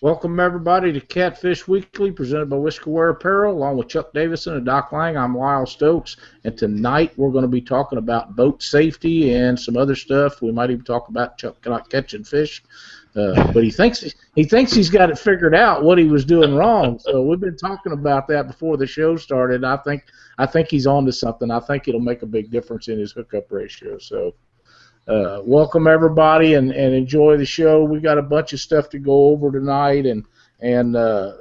Welcome everybody to Catfish Weekly, presented by Whiskerware Apparel, along with Chuck Davison and Doc Lang. I'm Lyle Stokes, and tonight we're going to be talking about boat safety and some other stuff. We might even talk about Chuck not catching fish, uh, but he thinks he thinks he's got it figured out what he was doing wrong. So we've been talking about that before the show started. I think I think he's on to something. I think it'll make a big difference in his hookup ratio. So. Uh, welcome everybody and, and enjoy the show. We got a bunch of stuff to go over tonight, and and uh,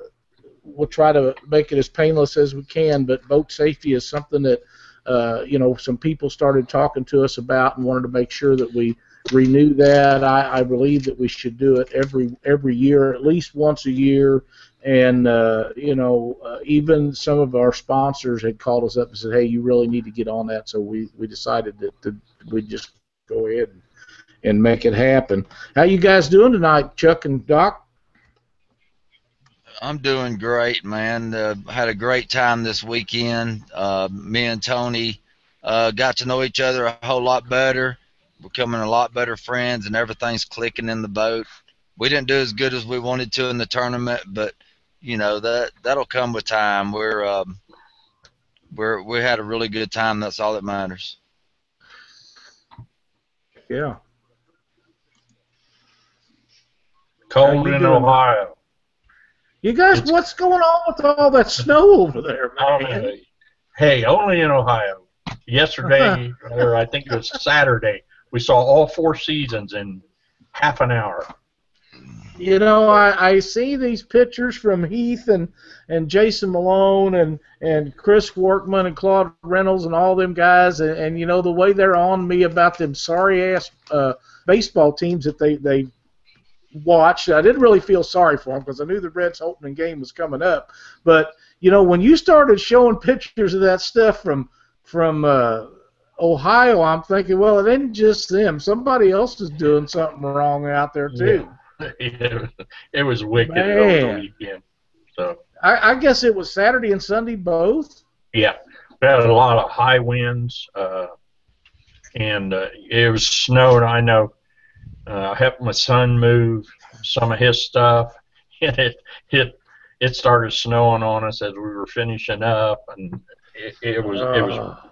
we'll try to make it as painless as we can. But boat safety is something that uh, you know some people started talking to us about and wanted to make sure that we renew that. I, I believe that we should do it every every year, at least once a year. And uh, you know, uh, even some of our sponsors had called us up and said, "Hey, you really need to get on that." So we we decided that, that we just go ahead and, make it happen. How you guys doing tonight, Chuck and Doc? I'm doing great, man. Uh, had a great time this weekend. Uh, me and Tony uh, got to know each other a whole lot better, becoming a lot better friends, and everything's clicking in the boat. We didn't do as good as we wanted to in the tournament, but you know that that'll come with time. We're um, we're we had a really good time. That's all that matters. Yeah. Cold in? Ohio. You guys, It's- what's going on with all that snow over there, man? Only- hey, only in Ohio. Yesterday, or I think it was Saturday, we saw all four seasons in half an hour. You know, I, I see these pictures from Heath and, and Jason Malone and, and Chris Workman and Claude Reynolds and all them guys, and, and you know the way they're on me about them sorry ass uh, baseball teams that they they watched. I didn't really feel sorry for them because I knew the Reds' opening game was coming up. But you know, when you started showing pictures of that stuff from from uh, Ohio, I'm thinking, well, it ain't just them. Somebody else is doing something wrong out there too. it, was, it was wicked over the weekend. So I, I guess it was Saturday and Sunday both. yeah, we had a lot of high winds, uh, and uh, it was snowing. I know. Uh, I helped my son move some of his stuff, and it it it started snowing on us as we were finishing up, and it, it was it was Uh,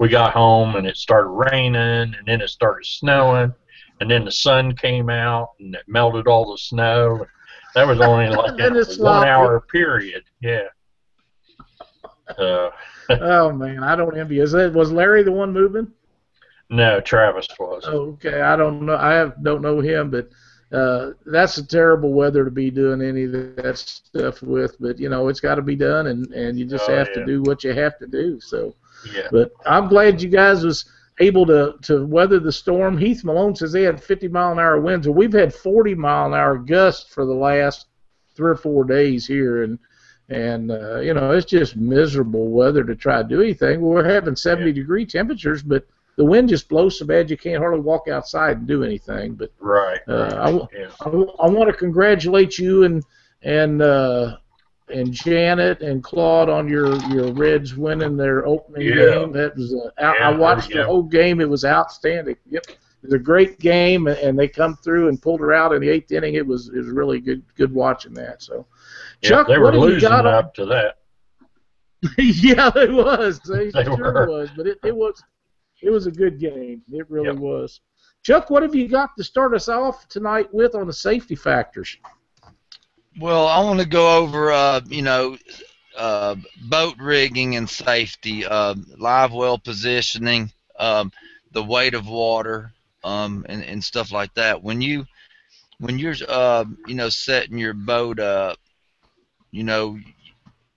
we got home and it started raining and then it started snowing and then the sun came out and it melted all the snow. That was only like a one sloppy. hour period. Yeah. Uh, oh man, I don't envy. Is that was Larry the one moving? no, Travis was. Okay, I don't know. I have, don't know him, but uh, that's a terrible weather to be doing any of that stuff with. But you know, it's got to be done, and and you just Oh, have yeah. to do what you have to do. So, Yeah. but I'm glad you guys was able to to weather the storm. Heath Malone says they had 50 mile an hour winds, and we've had 40 mile an hour gusts for the last three or four days here, and and uh, you know it's just miserable weather to try to do anything. We're having 70 degree temperatures, but the wind just blows so bad you can't hardly walk outside and do anything. But Right. Uh, right. I yeah. I, I, want to congratulate you and and uh, and Janet and Claude on your your Reds winning their opening Yeah. game. That was uh, out, Yeah, I watched we the whole game. It was outstanding. Yep, it was a great game, and- they come through and pulled her out in the eighth inning. It was it was really good good watching that. So, Yeah, Chuck, they were what have you losing got on? up to that. yeah, it was. They, They sure were. was. But it, it was it was a good game. It really Yep. was. Chuck, what have you got to start us off tonight with on the safety factors? Well, I want to go over, uh, you know, uh, boat rigging and safety, uh, live well positioning, um, the weight of water, um, and, and stuff like that. When you when you're uh, you know setting your boat up, you know,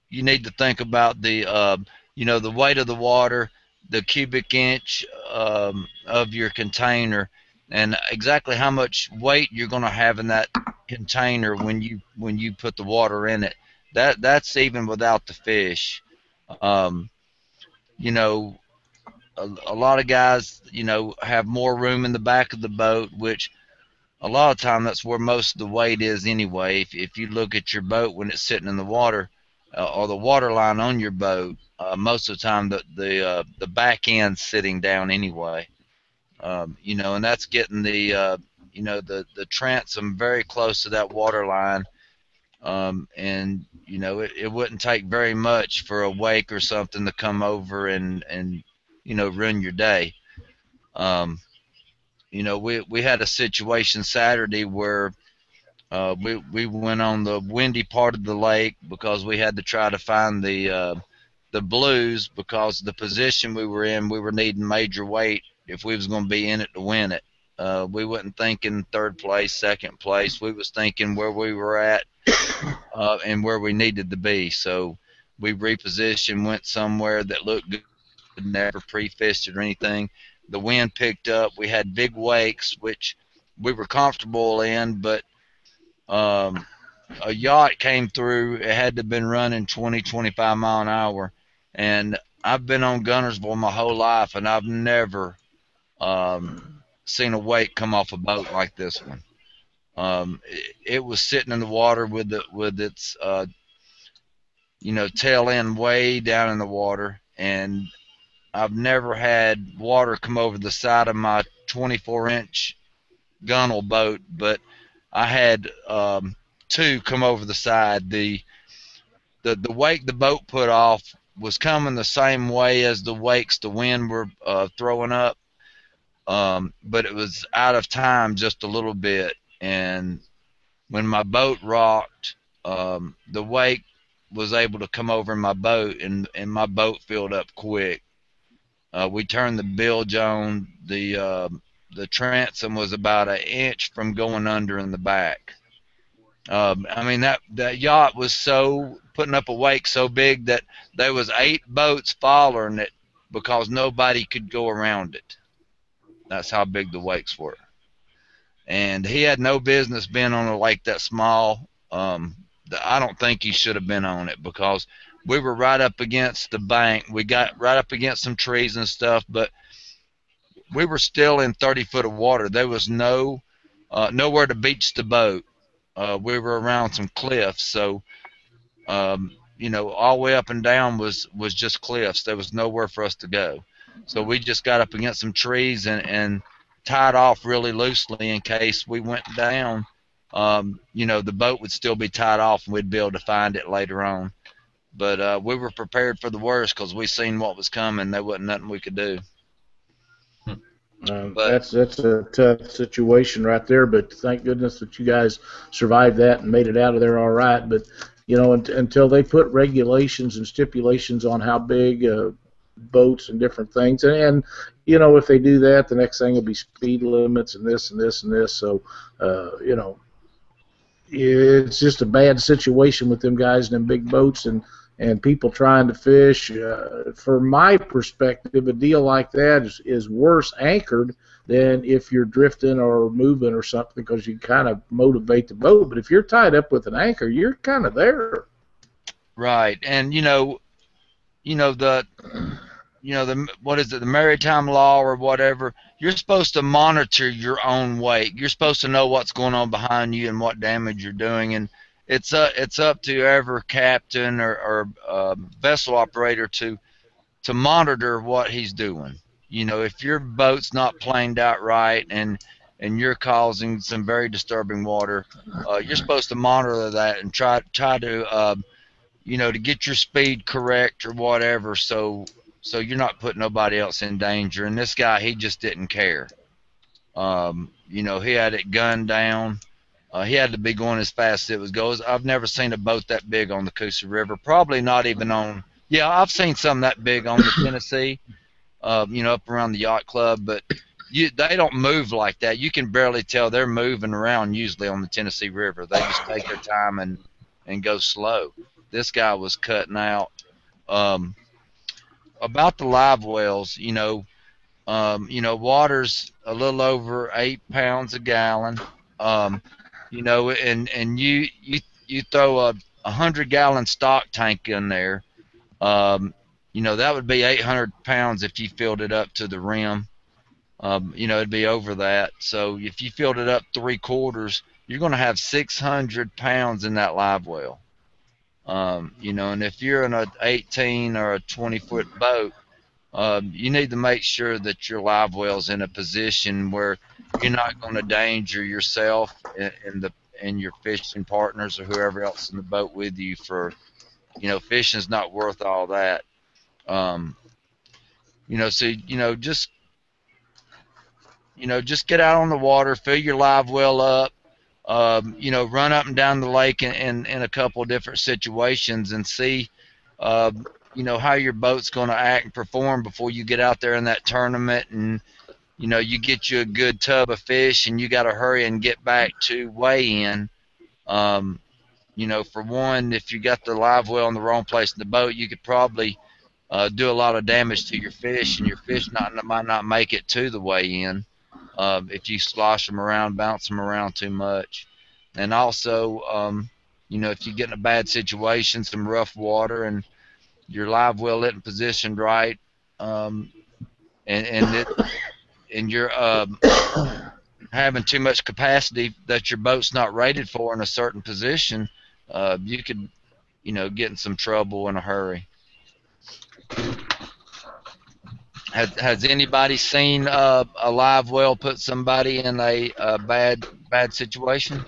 you need to think about the uh, you know the weight of the water, the cubic inch um, of your container, and exactly how much weight you're going to have in that container when you when you put the water in it. That that's even without the fish. Um, you know, a, a lot of guys, you know, have more room in the back of the boat, which a lot of time that's where most of the weight is anyway. If if you look at your boat when it's sitting in the water, uh, or the water line on your boat, uh, most of the time the the uh, the back end's sitting down anyway. Um, you know, and that's getting the uh, you know the the transom very close to that water line um, and you know it, it wouldn't take very much for a wake or something to come over and and you know ruin your day. Um, you know we we had a situation Saturday where uh, we we went on the windy part of the lake because we had to try to find the uh, the blues because the position we were in we were needing major weight if we was going to be in it to win it. Uh, we wasn't thinking third place, second place. We was thinking where we were at uh, and where we needed to be. So we repositioned, went somewhere that looked good, never pre-fished it or anything. The wind picked up. We had big wakes, which we were comfortable in, but um, a yacht came through. It had to have been running 20, 25 mile an hour, and I've been on Guntersville my whole life, and I've never um, seen a wake come off a boat like this one. Um, it, it, was sitting in the water with the with its uh, you know tail end way down in the water, and I've never had water come over the side of my 24 inch gunnel boat, but I had um, two come over the side. The the the wake the boat put off was coming the same way as the wakes the wind were uh, throwing up, um, but it was out of time just a little bit. And when my boat rocked, um, the wake was able to come over in my boat, and, and my boat filled up quick. Uh, we turned the bilge on. The uh, the transom was about an inch from going under in the back. Um, I mean that that yacht was so putting up a wake so big that there was eight boats following it because nobody could go around it. That's how big the wakes were. And he had no business being on a lake that small. Um, I don't think he should have been on it because we were right up against the bank. We got right up against some trees and stuff, but we were still in 30 foot of water. There was no uh, nowhere to beach the boat. Uh, we were around some cliffs, so um, you know, all the way up and down was was just cliffs. There was nowhere for us to go. So we just got up against some trees and, and tied off really loosely in case we went down. Um, you know, the boat would still be tied off and we'd be able to find it later on. But uh, we were prepared for the worst because we seen what was coming. There wasn't nothing we could do. But, that's that's a tough situation right there. But thank goodness that you guys survived that and made it out of there all right. But you know, until they put regulations and stipulations on how big uh, boats and different things. And, and you know, if they do that, the next thing will be speed limits and this and this and this. So, uh, you know, it's just a bad situation with them guys in them big boats and and people trying to fish. Uh, my perspective, a deal like that is, is worse anchored than if you're drifting or moving or something because you kind of motivate the boat. But if you're tied up with an anchor, you're kind of there. Right, and you know, you know the you know the what is it the maritime law or whatever you're supposed to monitor your own wake you're supposed to know what's going on behind you and what damage you're doing. And it's uh, it's up to every captain or, or uh, vessel operator to to monitor what he's doing. You know if your boat's not planed out right and and you're causing some very disturbing water uh, you're supposed to monitor that and try try to uh, you know, to get your speed correct or whatever, so so you're not putting nobody else in danger. And this guy, he just didn't care. Um, you know, he had it gunned down. Uh, he had to be going as fast as it was goes. I've never seen a boat that big on the Coosa River. Probably not even on. Yeah, I've seen some that big on the Tennessee. Uh, you know, up around the yacht club, but you they don't move like that. You can barely tell they're moving around usually on the Tennessee River. They just take their time and and go slow this guy was cutting out. Um, about the live wells, you know, um, you know, water's a little over eight pounds a gallon. Um, you know, and and you you you throw a, a hundred gallon stock tank in there. Um, you know, that would be 800 pounds if you filled it up to the rim. Um, you know, it'd be over that. So if you filled it up three quarters, you're going to have 600 pounds in that live well. Um, you know, and if you're in a 18 or a 20 foot boat, um, you need to make sure that your live well's in a position where you're not going to danger yourself and, the and your fishing partners or whoever else in the boat with you for, you know, fishing's not worth all that. Um, you know, so you know, just you know, just get out on the water, fill your live well up, um, you know, run up and down the lake in, in, in a couple different situations and see, uh, you know, how your boat's going to act and perform before you get out there in that tournament and, you know, you get you a good tub of fish and you got to hurry and get back to weigh in. Um, you know, for one, if you got the live well in the wrong place in the boat, you could probably uh, do a lot of damage to your fish, and your fish not might not make it to the weigh in uh, if you slosh them around, bounce them around too much. And also, um, you know, if you get in a bad situation, some rough water, and your live well isn't positioned right, um, and and it, and you're um, having too much capacity that your boat's not rated for in a certain position, uh, you could, you know, get in some trouble in a hurry. Has, has anybody seen uh, a live well put somebody in a, a bad bad situation?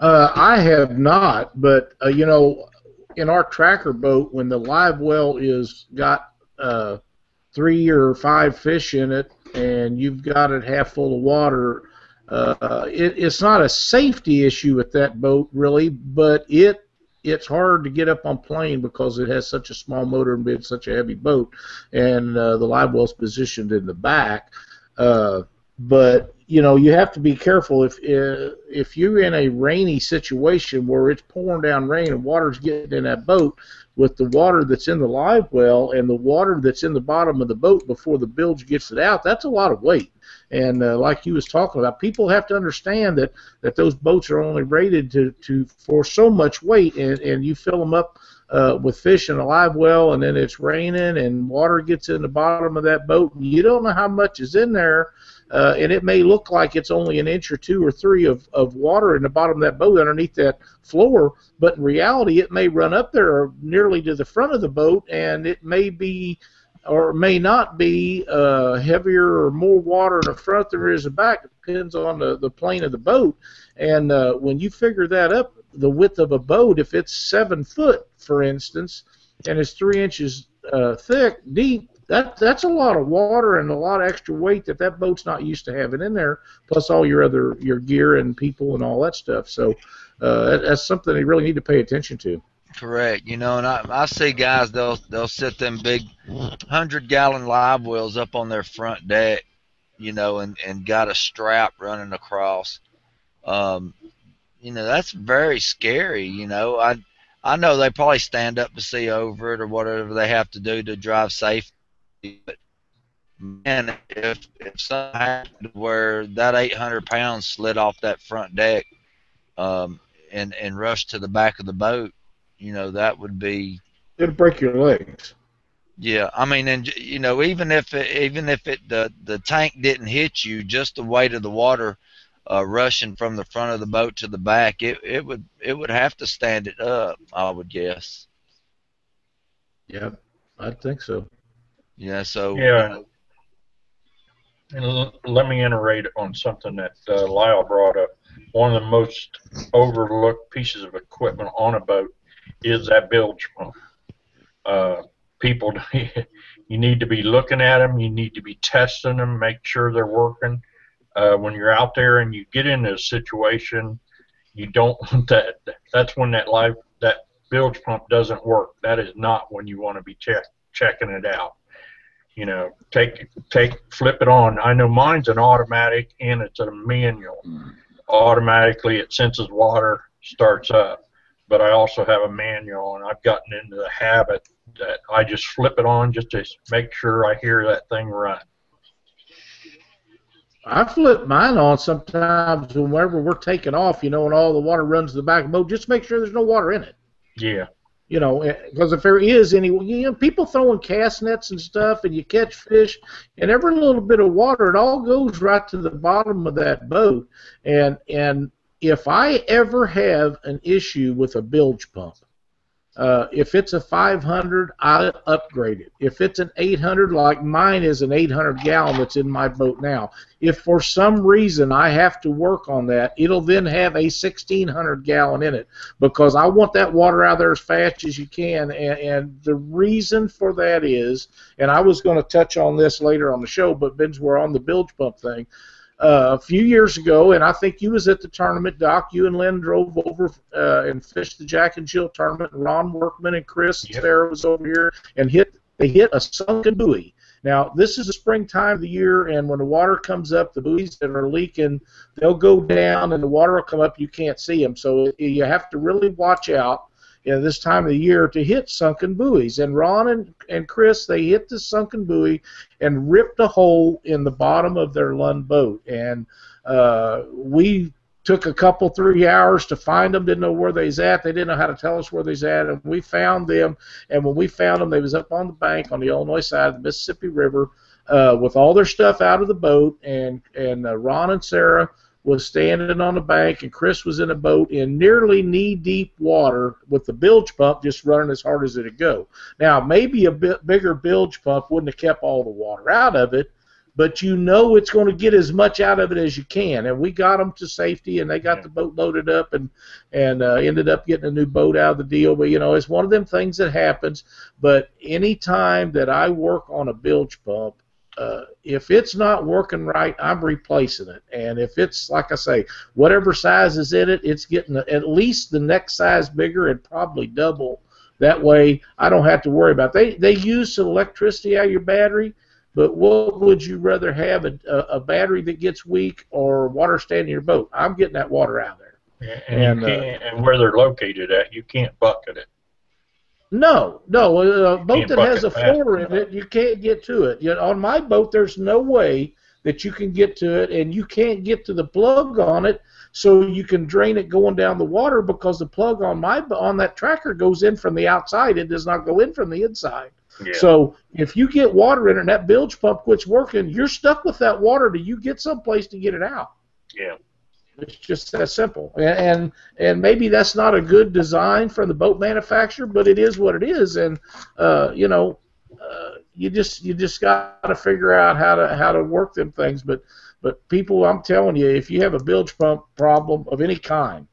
Uh, I have not, but uh, you know, in our tracker boat, when the live well is got uh, three or five fish in it, and you've got it half full of water, uh, it, it's not a safety issue with that boat really, but it it's hard to get up on plane because it has such a small motor and being such a heavy boat, and uh, the live well's positioned in the back. Uh, but you know you have to be careful if uh, if you're in a rainy situation where it's pouring down rain and water's getting in that boat with the water that's in the live well and the water that's in the bottom of the boat before the bilge gets it out that's a lot of weight and uh, like you was talking about, people have to understand that, that those boats are only rated to, to for so much weight, and, and you fill them up uh, with fish in a live well, and then it's raining, and water gets in the bottom of that boat, and you don't know how much is in there. Uh, and it may look like it's only an inch or two or three of, of water in the bottom of that boat underneath that floor, but in reality, it may run up there nearly to the front of the boat, and it may be or may not be uh, heavier or more water in the front than there is the back. It depends on the, the plane of the boat. And uh, when you figure that up, the width of a boat, if it's seven foot, for instance, and it's three inches uh, thick, deep, that that's a lot of water and a lot of extra weight that that boat's not used to having in there. Plus all your other your gear and people and all that stuff. So uh, that's something they really need to pay attention to. Correct. You know, and I, I see guys they'll they'll set them big hundred gallon live wells up on their front deck, you know, and and got a strap running across. Um, you know, that's very scary. You know, I I know they probably stand up to see over it or whatever they have to do to drive safely, but man, if if something happened where that 800 pounds slid off that front deck, um, and and rushed to the back of the boat, you know that would be it'll break your legs. Yeah, I mean, and you know, even if it, even if it the the tank didn't hit you, just the weight of the water uh, rushing from the front of the boat to the back, it it would it would have to stand it up. I would guess. Yeah, I think so. Yeah. So. Yeah. And let me iterate on something that uh, Lyle brought up. One of the most overlooked pieces of equipment on a boat is that bilge pump. Uh, people, you need to be looking at them. You need to be testing them, make sure they're working. Uh, when you're out there and you get into a situation, you don't want that. That's when that life that bilge pump doesn't work. That is not when you want to be check, checking it out. You know, take take flip it on. I know mine's an automatic and it's a manual. Automatically, it senses water, starts up but I also have a manual, and I've gotten into the habit that I just flip it on just to make sure I hear that thing run. I flip mine on sometimes whenever we're taking off, you know, and all the water runs to the back of the boat. Just make sure there's no water in it. Yeah. You know, eh, because if there is any, you know, people throwing cast nets and stuff, and you catch fish, and every little bit of water, it all goes right to the bottom of that boat, and and if I ever have an issue with a bilge pump, Uh, if it's a 500, I upgrade it. If it's an 800, like mine is an 800 gallon that's in my boat now, if for some reason I have to work on that, it'll then have a 1600 gallon in it because I want that water out there as fast as you can. And, and the reason for that is, and I was going to touch on this later on the show, but Ben's we're on the bilge pump thing uh, a few years ago, and I think you was at the tournament, Doc. You and Lynn drove over uh, and fished the Jack and Jill tournament. And Ron Workman and Chris Yep. Was over here and hit. They hit a sunken buoy. Now this is the springtime of the year, and when the water comes up, the buoys that are leaking, they'll go down, and the water will come up. You can't see them, so you have to really watch out. You know, this time of the year to hit sunken buoys. And Ron and, and Chris, they hit the sunken buoy and ripped a hole in the bottom of their Lund boat. And uh, we took a couple, three hours to find them. Didn't know where they's at. They didn't know how to tell us where they's at. And we found them. And when we found them, they was up on the bank on the Illinois side of the Mississippi River uh, with all their stuff out of the boat. And and uh, Ron and Sarah was standing on the bank, and Chris was in a boat in nearly knee-deep water with the bilge pump just running as hard as it'd go. Now, maybe a bit bigger bilge pump wouldn't have kept all the water out of it, but you know it's going to get as much out of it as you can. And we got them to safety, and they got Yeah. the boat loaded up, and and uh, ended up getting a new boat out of the deal. But you know, it's one of them things that happens. But any time that I work on a bilge pump, uh, if it's not working right, I'm replacing it. And if it's like I say, whatever size is in it, it's getting at least the next size bigger and probably double. That way, I don't have to worry about. They they use some electricity out of your battery, but what would you rather have a, a, a battery that gets weak or water standing in your boat? I'm getting that water out of there. And, And, uh, and where they're located at, you can't bucket it. No, no, uh, uh, a boat that has a floor in it, you can't get to it. You know, on my boat, there's no way that you can get to it, and you can't get to the plug on it, so you can drain it going down the water because the plug on my on that tracker goes in from the outside. It does not go in from the inside. Yeah. So if you get water in it and that bilge pump quits working, you're stuck with that water till you get someplace to get it out. yeah. It's just that simple. And, and maybe that's not a good design from the boat manufacturer, but it is what it is. And uh, you know, uh, you just you just got to figure out how to how to work them things. But but people, I'm telling you, if you have a bilge pump problem of any kind,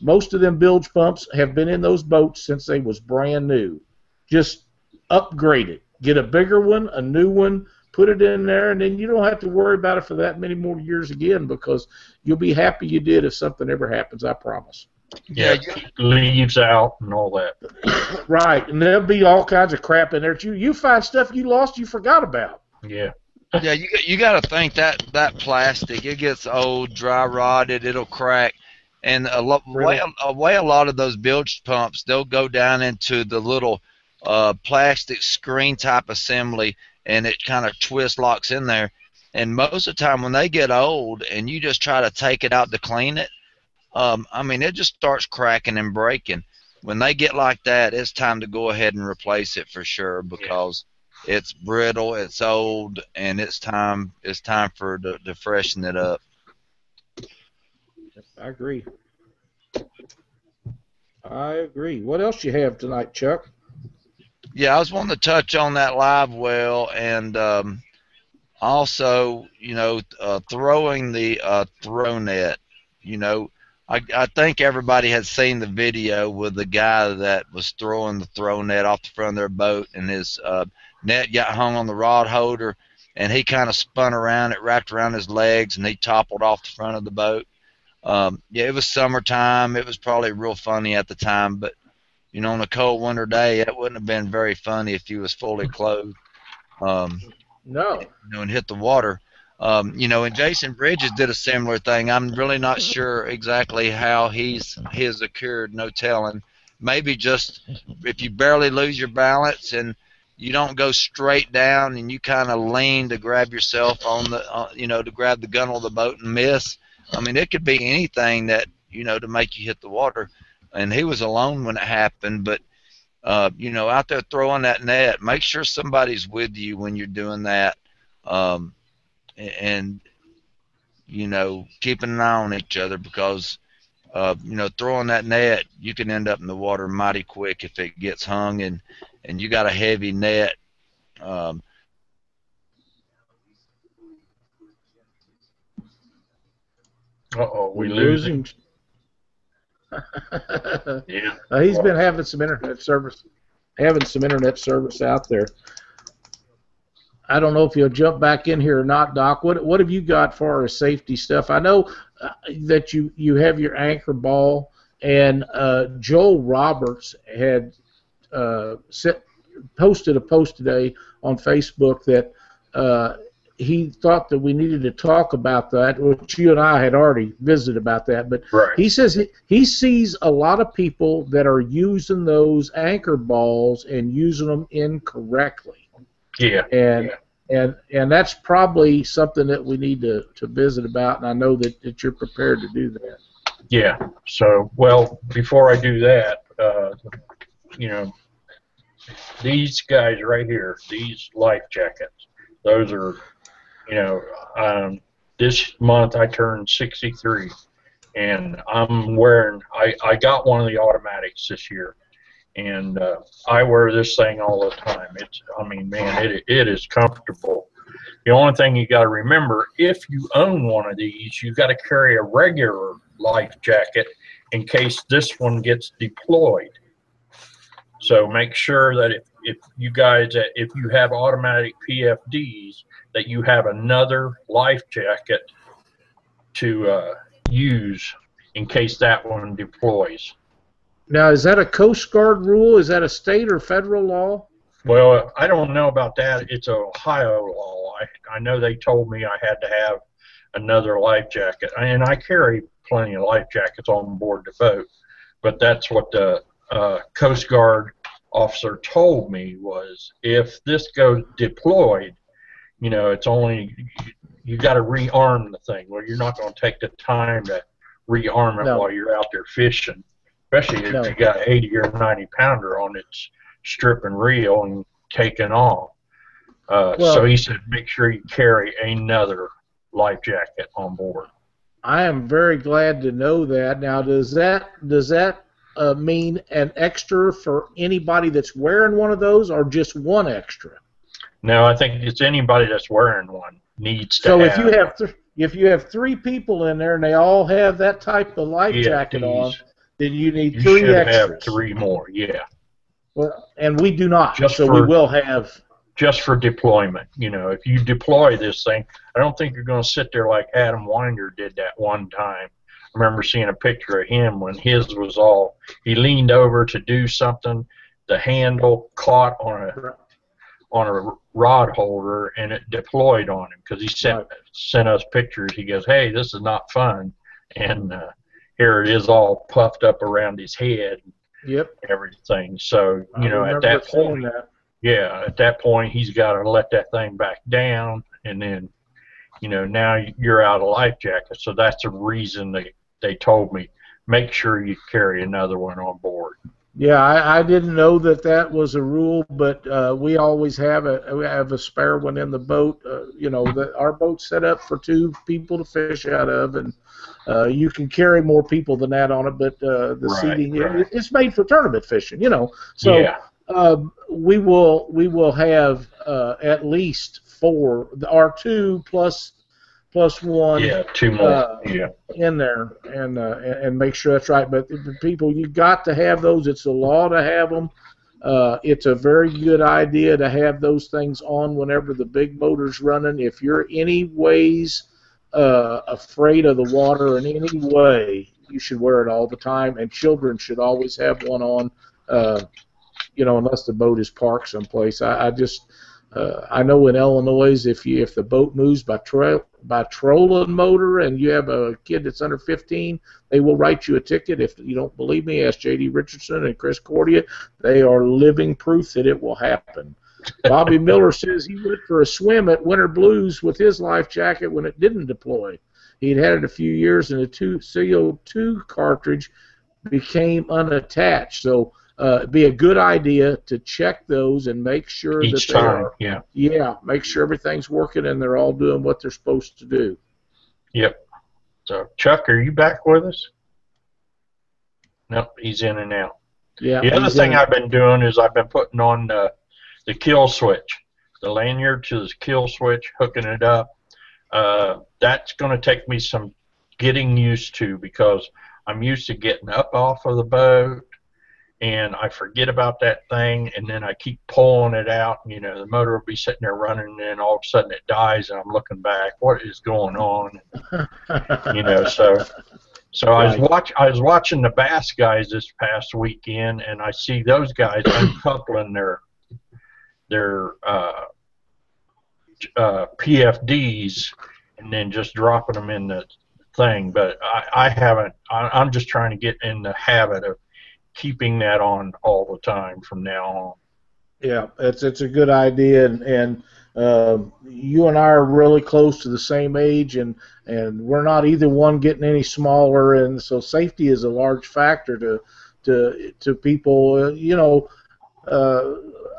most of them bilge pumps have been in those boats since they was brand new. Just upgrade it. Get a bigger one, a new one, put it in there, and then you don't have to worry about it for that many more years again because you'll be happy you did if something ever happens. I promise. Yeah, Yeah, leaves out and all that. Right, and there'll be all kinds of crap in there. that You you find stuff you lost, you forgot about. Yeah. yeah, you got- you got to think that that plastic it gets old, dry rotted, it'll crack, and a lot Really? way a way a lot of those bilge pumps they'll go down into the little uh, plastic screen type assembly, and it kind of twist locks in there. And most of the time when they get old, and you just try to take it out to clean it, um, I mean it just starts cracking and breaking. When they get like that, it's time to go ahead and replace it for sure because it's brittle, it's old, and it's time it's time for to, to freshen it up. I agree. I agree. What else you have tonight, Chuck? Yeah, I was wanting to touch on that live well and um, also, you know, uh, throwing the uh, throw net. You know, I, I think everybody has seen the video with the guy that was throwing the throw net off the front of their boat, and his uh, net got hung on the rod holder, and he kind of spun around. It wrapped around his legs, and he toppled off the front of the boat. Um, yeah, it was summertime. It was probably real funny at the time, but you know, on a cold winter day, it wouldn't have been very funny if he was fully clothed, um, No. you know, and hit the water. Um, you know, and Jason Bridges did a similar thing. I'm really not sure exactly how he's his occurred, no telling. Maybe just if you barely lose your balance and you don't go straight down and you kind of lean to grab yourself on the, uh, you know, to grab the gunnel of the boat and miss. I mean, it could be anything that you know to make you hit the water. And he was alone when it happened, but uh, you know, out there throwing that net, make sure somebody's with you when you're doing that. Um, and you know, keeping an eye on each other because uh, you know, throwing that net, you can end up in the water mighty quick if it gets hung and and you got a heavy net. Um, Uh oh, we We're losing. losing. Yeah. Uh, he's been having some internet service, having some internet service out there. I don't know if you'll jump back in here or not, Doc. What what have you got for as safety stuff? I know uh, that you you have your anchor ball, and uh, Joel Roberts had uh, set, posted a post today on Facebook that uh, he thought that we needed to talk about that, which you and I had already visited about that, but Right. he says he, he sees a lot of people that are using those anchor balls and using them incorrectly, Yeah. and Yeah. and and that's probably something that we need to, to visit about. And I know that, that you're prepared to do that. Yeah. So, well, before I do that, uh, you know, these guys right here, these life jackets, those are, you know, um, this month I turned 63, and I'm wearing. I I got one of the automatics this year, and uh, I wear this thing all the time. It's. I mean, man, it it is comfortable. The only thing you got to remember, if you own one of these, you got to carry a regular life jacket in case this one gets deployed. So make sure that if, if you guys, if you have automatic PFDs, that you have another life jacket to uh, use in case that one deploys. Now, is that a Coast Guard rule? Is that a state or federal law? Well, I don't know about that. It's Ohio law. I, I know they told me I had to have another life jacket, and I carry plenty of life jackets on board the boat. But that's what the uh, Coast Guard officer told me was if this goes deployed, you know, it's only you got to rearm the thing. Well, you're not going to take the time to rearm it No. while you're out there fishing, especially if No. you got an 80 or 90 pounder on its strip and reel and taking off. Uh, Well- so he said, make sure you carry another life jacket on board. I am very glad to know that. Now, does that does that uh, mean an extra for anybody that's wearing one of those, or just one extra? No, I think it's anybody that's wearing one needs to So have. if you have th- if you have three people in there and they all have that type of life jacket on, then you need you three should extras. have three more. Yeah, Well, and we do not. Just so we will have. just for deployment. You know, if you deploy this thing, I don't think you're going to sit there like Adam Winder did that one time. I remember seeing a picture of him when his was all. He leaned over to do something. The handle caught on a on a rod holder and it deployed on him because he sent Right. sent us pictures. He goes, "Hey, this is not fun," and uh, here it is all puffed up around his head Yep. everything. So I you know, at that point, that. yeah, at that point he's got to let that thing back down, and then, you know, now you're out of life jacket. So that's the reason they they told me make sure you carry another one on board. Yeah, I, I didn't know that that was a rule, but uh, we always have a we have a spare one in the boat. Uh, you know, the, our boat's set up for two people to fish out of, and uh, you can carry more people than that on it. But uh, the Right, seating it- it's made for tournament fishing. You know, so yeah, um, we will we will have uh, at least four, our two plus plus one yeah, two more. uh, yeah, in there and uh, and make sure that's right. But people, you got to have those. It's a law to have them. Uh, it's a very good idea to have those things on whenever the big motor's running. If you're any ways uh, afraid of the water in any way, you should wear it all the time. And children should always have one on. Uh, you know, unless the boat is parked someplace. I, I just uh, I know in Illinois, if you if the boat moves by trail by trolling motor and you have a kid that's under 15, they will write you a ticket. If you don't believe me, ask J.D. Richardson and Chris Cordia. They are living proof that it will happen. Bobby Miller says he went for a swim at Winter Blues with his life jacket when it didn't deploy. He'd had it a few years, and the two CO2 cartridge became unattached. So uh, be a good idea to check those and make sure each that they time. are Yeah, yeah, make sure everything's working and they're all doing what they're supposed to do. yep. So Chuck, are you back with us? nope, he's in and out. Yeah. The other thing in- I've been doing is I've been putting on the, the kill switch, the lanyard to the kill switch, hooking it up. Uh, that's going to take me some getting used to because I'm used to getting up off of the boat and I forget about that thing and then I keep pulling it out. And, You know, the motor will be sitting there running and then all of a sudden it dies and I'm looking back, what is going on? you know, so so I was Right. watch I was watching the bass guys this past weekend, and I see those guys uncoupling their their uh, uh, PFDs and then just dropping them in the thing. But I, I haven't. I, I'm just trying to get in the habit of keeping that on all the time from now on. Yeah, it's it's a good idea, and and um you and I are really close to the same age, and and we're not either one getting any smaller, and so safety is a large factor to to to people. Uh, you know, uh,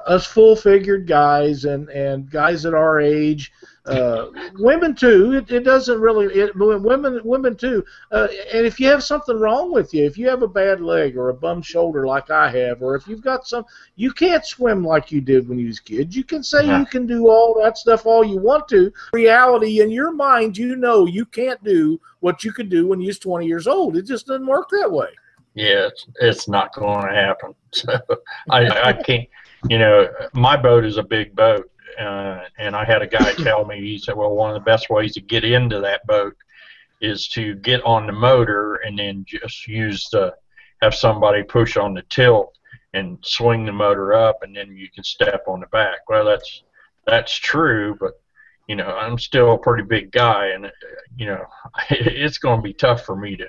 us full-figured guys and and guys at our age, uh, women too. It, it doesn't really. It, women women too. Uh, and if you have something wrong with you, if you have a bad leg or a bum shoulder like I have, or if you've got some you can't swim like you did when you was kids. You can say Yeah. you can do all that stuff all you want to. Reality in your mind, you know you can't do what you could do when you was 20 years old. It just doesn't work that way. Yeah, it's, it's not going to happen. So I, I can't. You know, my boat is a big boat, uh, and I had a guy tell me he said, "Well, one of the best ways to get into that boat is to get on the motor and then just use the have somebody push on the tilt and swing the motor up, and then you can step on the back." Well, that's that's true, but you know, I'm still a pretty big guy, and uh, you know, it's going to be tough for me to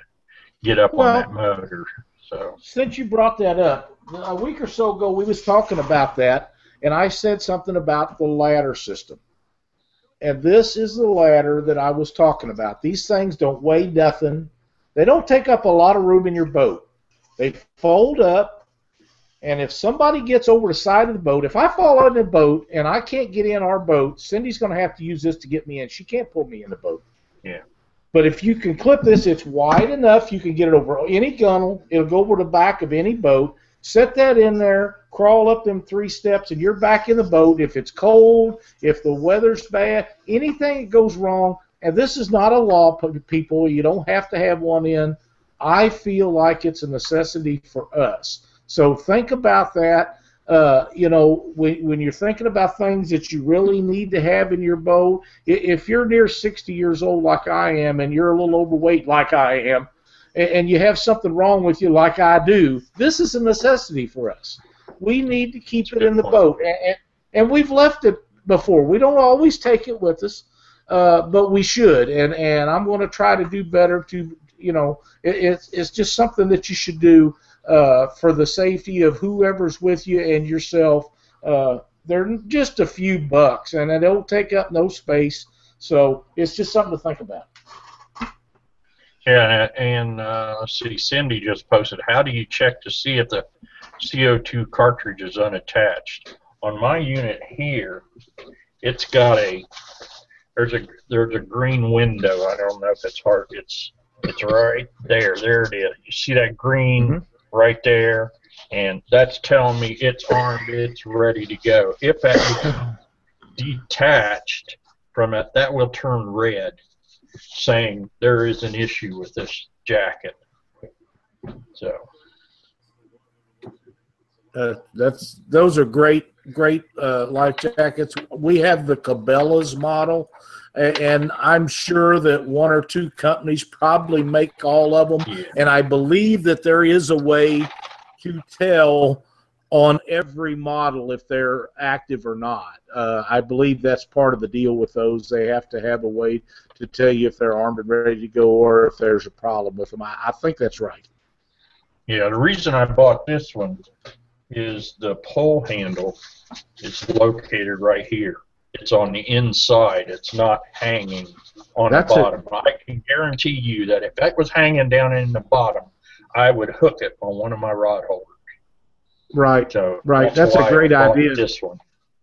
get up Well- on that motor. So. Since you brought that up, a week or so ago we was talking about that, and I said something about the ladder system. And this is the ladder that I was talking about. These things don't weigh nothing. They don't take up a lot of room in your boat. They fold up, and if somebody gets over the side of the boat, if I fall in the boat and I can't get in our boat, Cindy's going to have to use this to get me in. She can't pull me in the boat. Yeah. But if you can clip this, it's wide enough. You can get it over any gunnel. It'll go over the back of any boat. Set that in there. Crawl up them three steps, and you're back in the boat. If it's cold, if the weather's bad, anything that goes wrong, and this is not a law, people. You don't have to have one in. I feel like it's a necessity for us. So think about that. Uh, you know, when, when you're thinking about things that you really need to have in your boat, if you're near 60 years old like I am, and you're a little overweight like I am, and you have something wrong with you like I do, this is a necessity for us. We need to keep That's it in the good boat, and, and, and we've left it before. We don't always take it with us, uh, but we should, and and I'm going to try to do better. To you know, it, it's it's just something that you should do uh, for the safety of whoever's with you and yourself. Uh, they're just a few bucks, and they don't take up no space. So it's just something to think about. Yeah, and uh, let's see, Cindy just posted. How do you check to see if the CO2 cartridge is unattached? On my unit here, it's got a there's a there's a green window. I don't know if it's hard. It's it's right there. There it is. You see that green Mhm. right there, and that's telling me it's armed. It's ready to go. If that detached from it, that will turn red saying there is an issue with this jacket. So Uh, that's those are great, great uh, life jackets. We have the Cabela's model, and I'm sure that one or two companies probably make all of them. yeah, And I believe that there is a way to tell on every model if they're active or not. Uh, I believe that's part of the deal with those. They have to have a way to tell you if they're armed and ready to go or if there's a problem with them. I, I think that's right. yeah. The reason I bought this one is the pole handle is located right here. It's on the inside. It's not hanging on That's the it. bottom. I can guarantee you that if that was hanging down in the bottom, I would hook it on one of my rod holders. Right. So Right, that's a great idea. This one.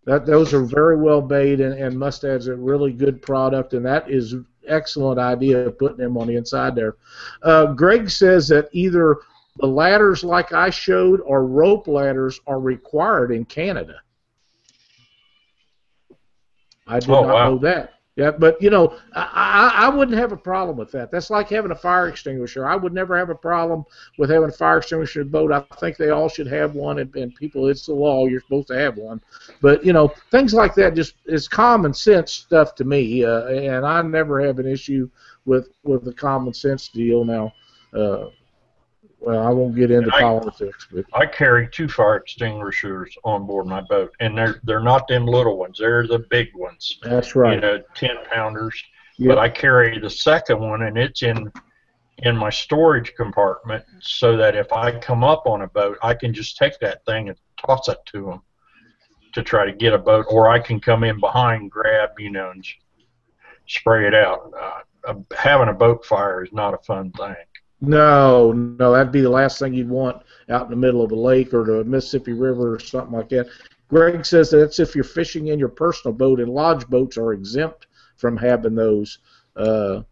That those are very well made, and, and Mustad's a really good product, and that is excellent idea of putting them on the inside there. Uh, Greg says that either the ladders like I showed or rope ladders are required in Canada. I did Oh, not wow. know that. Yeah, but you know, I, I wouldn't have a problem with that. That's like having a fire extinguisher. I would never have a problem with having a fire extinguisher in a boat. I think they all should have one, and, and people, it's the law. You're supposed to have one. But you know, things like that just is common sense stuff to me, uh, and I never have an issue with with the common sense deal. Now, uh, well, I won't get into I- politics, but I carry two fire extinguishers on board my boat, and they're they're not them little ones. They're the big ones. that's right. You know, ten pounders. Yep. But I carry the second one, and it's in in my storage compartment, so that if I come up on a boat, I can just take that thing and toss it to them to try to get a boat, or I can come in behind, grab, you know, and spray it out. Uh, uh, having a boat fire is not a fun thing. No, no, that'd be the last thing you'd want out in the middle of a lake or the Mississippi River or something like that. Greg says that's if you're fishing in your personal boat, and lodge boats are exempt from having those. Uh,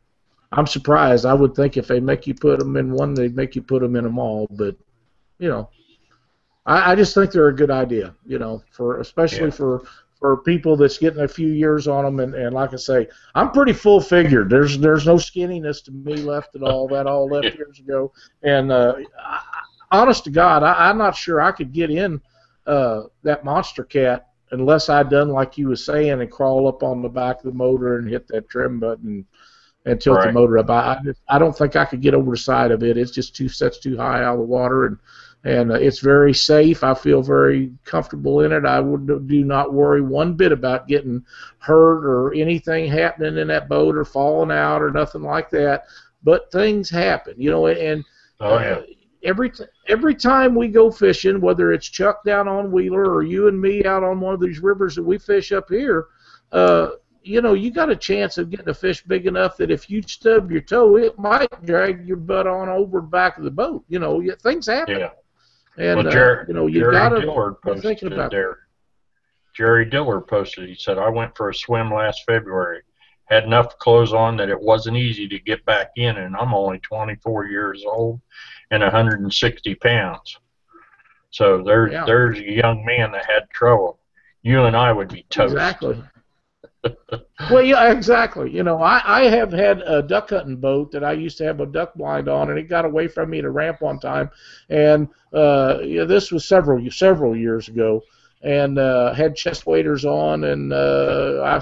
I'm surprised. I would think if they make you put them in one, they'd make you put them in them all. But you know, I, I just think they're a good idea. You know, for especially Yeah. for for people that's getting a few years on them, and, and like I say, I'm pretty full figured. There's there's no skinniness to me left at all. That all left years ago. And uh, I, honest to God, I, I'm not sure I could get in uh, that monster cat unless I done like you was saying and crawl up on the back of the motor and hit that trim button and tilt the motor up. I, I I don't think I could get over the side of it. It's just too sets too high out of the water and and uh, it's very safe. I feel very comfortable in it. I would do not worry one bit about getting hurt or anything happening in that boat or falling out or nothing like that. But things happen, you know, and Oh yeah. uh, every t- every time we go fishing, whether it's Chuck down on Wheeler or you and me out on one of these rivers that we fish up here, uh, you know, you got a chance of getting a fish big enough that if you stub your toe, it might drag your butt on over the back of the boat. You know, things happen, Yeah. And well, uh, Jerry, you know, you Jerry gotta. Dillard posted about there. Jerry Dillard posted. He said, "I went for a swim last February. Had enough clothes on that it wasn't easy to get back in, and I'm only 24 years old and 160 pounds. So there's Yeah. there's a young man that had trouble. You and I would be toast. Exactly. Well, yeah, exactly. You know, I, I have had a duck hunting boat that I used to have a duck blind on, and it got away from me a ramp one time, and uh, yeah, this was several several years ago, and uh, had chest waders on, and uh, I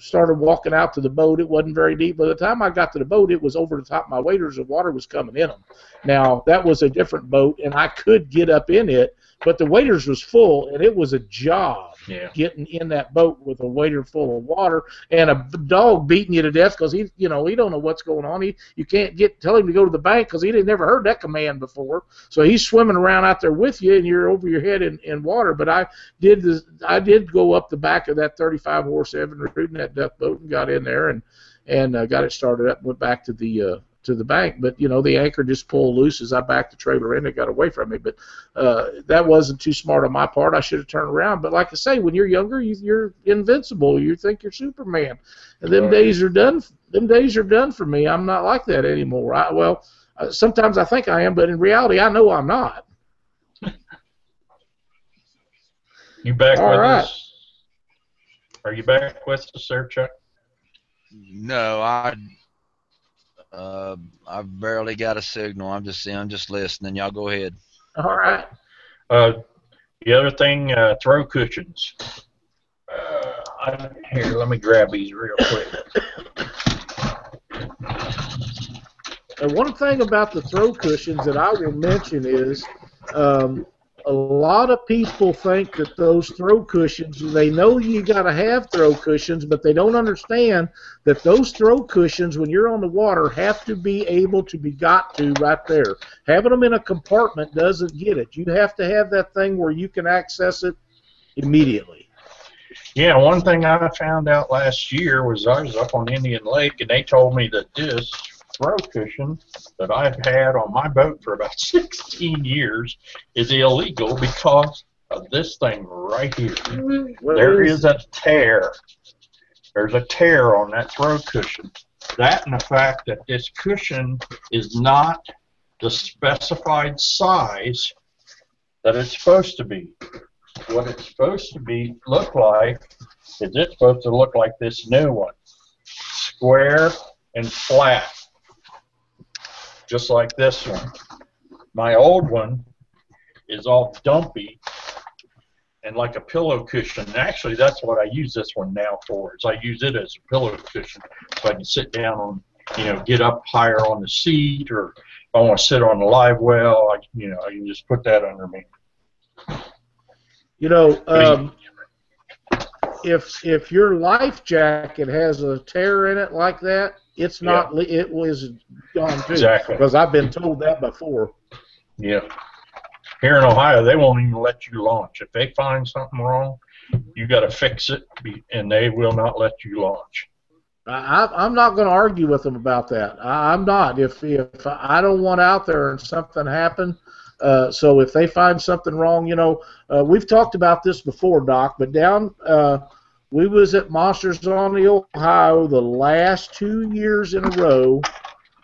started walking out to the boat. It wasn't very deep. By the time I got to the boat, it was over the top of my waders. The water was coming in them. Now that was a different boat, and I could get up in it, but the waders was full, and it was a job Yeah. getting in that boat with a waiter full of water and a dog beating you to death because he, you know, he don't know what's going on. He, you can't get tell him to go to the bank because he didn't never heard that command before. So he's swimming around out there with you, and you're over your head in, in water. But I did this, I did go up the back of that 35 horse Evan recruiting that duck boat and got in there and and uh, got it started up, and went back to the uh, to the bank. But you know, the anchor just pulled loose as I backed the trailer in. It got away from me. But uh, that wasn't too smart on my part. I should have turned around. But like I say, when you're younger, you, you're invincible. You think you're Superman, and them Right. days are done. Them days are done for me. I'm not like that anymore. I, well, uh, sometimes I think I am, but in reality, I know I'm not. You back All with right. us? Are you back with us, sir, Chuck? No, I uh, I barely got a signal. I'm just I'm just listening. Y'all go ahead. All right. Uh, the other thing, uh, throw cushions. Uh, I, here, let me grab these real quick. And one thing about the throw cushions that I will mention is um, a lot of people think that those throw cushions, they know you got to have throw cushions, but they don't understand that those throw cushions, when you're on the water, have to be able to be got to right there. Having them in a compartment doesn't get it. You have to have that thing where you can access it immediately. Yeah, one thing I found out last year was I was up on Indian Lake and they told me that this throw cushion that I've had on my boat for about 16 years is illegal because of this thing right here. Well, There it is a tear. There's a tear on that throw cushion. That and the fact that this cushion is not the specified size that it's supposed to be. What it's supposed to be look like is it's supposed to look like this new one, square and flat, just like this one. My old one is all dumpy and like a pillow cushion. Actually, that's what I use this one now for. Is I use it as a pillow cushion so I can sit down on, you know, get up higher on the seat, or if I want to sit on the live well, I, you know, I can just put that under me. You know, um, if if your life jacket has a tear in it like that, it's not. le It was gone too. Exactly. Because I've been told that before. Yeah. Here in Ohio, they won't even let you launch. If they find something wrong, you got to fix it, be- and they will not let you launch. I, I- I'm not going to argue with them about that. I, I'm not. If if I don't want out there and something happen, uh, so if they find something wrong, you know, uh, we've talked about this before, Doc. But down, uh, we was at Monsters on the Ohio the last two years in a row,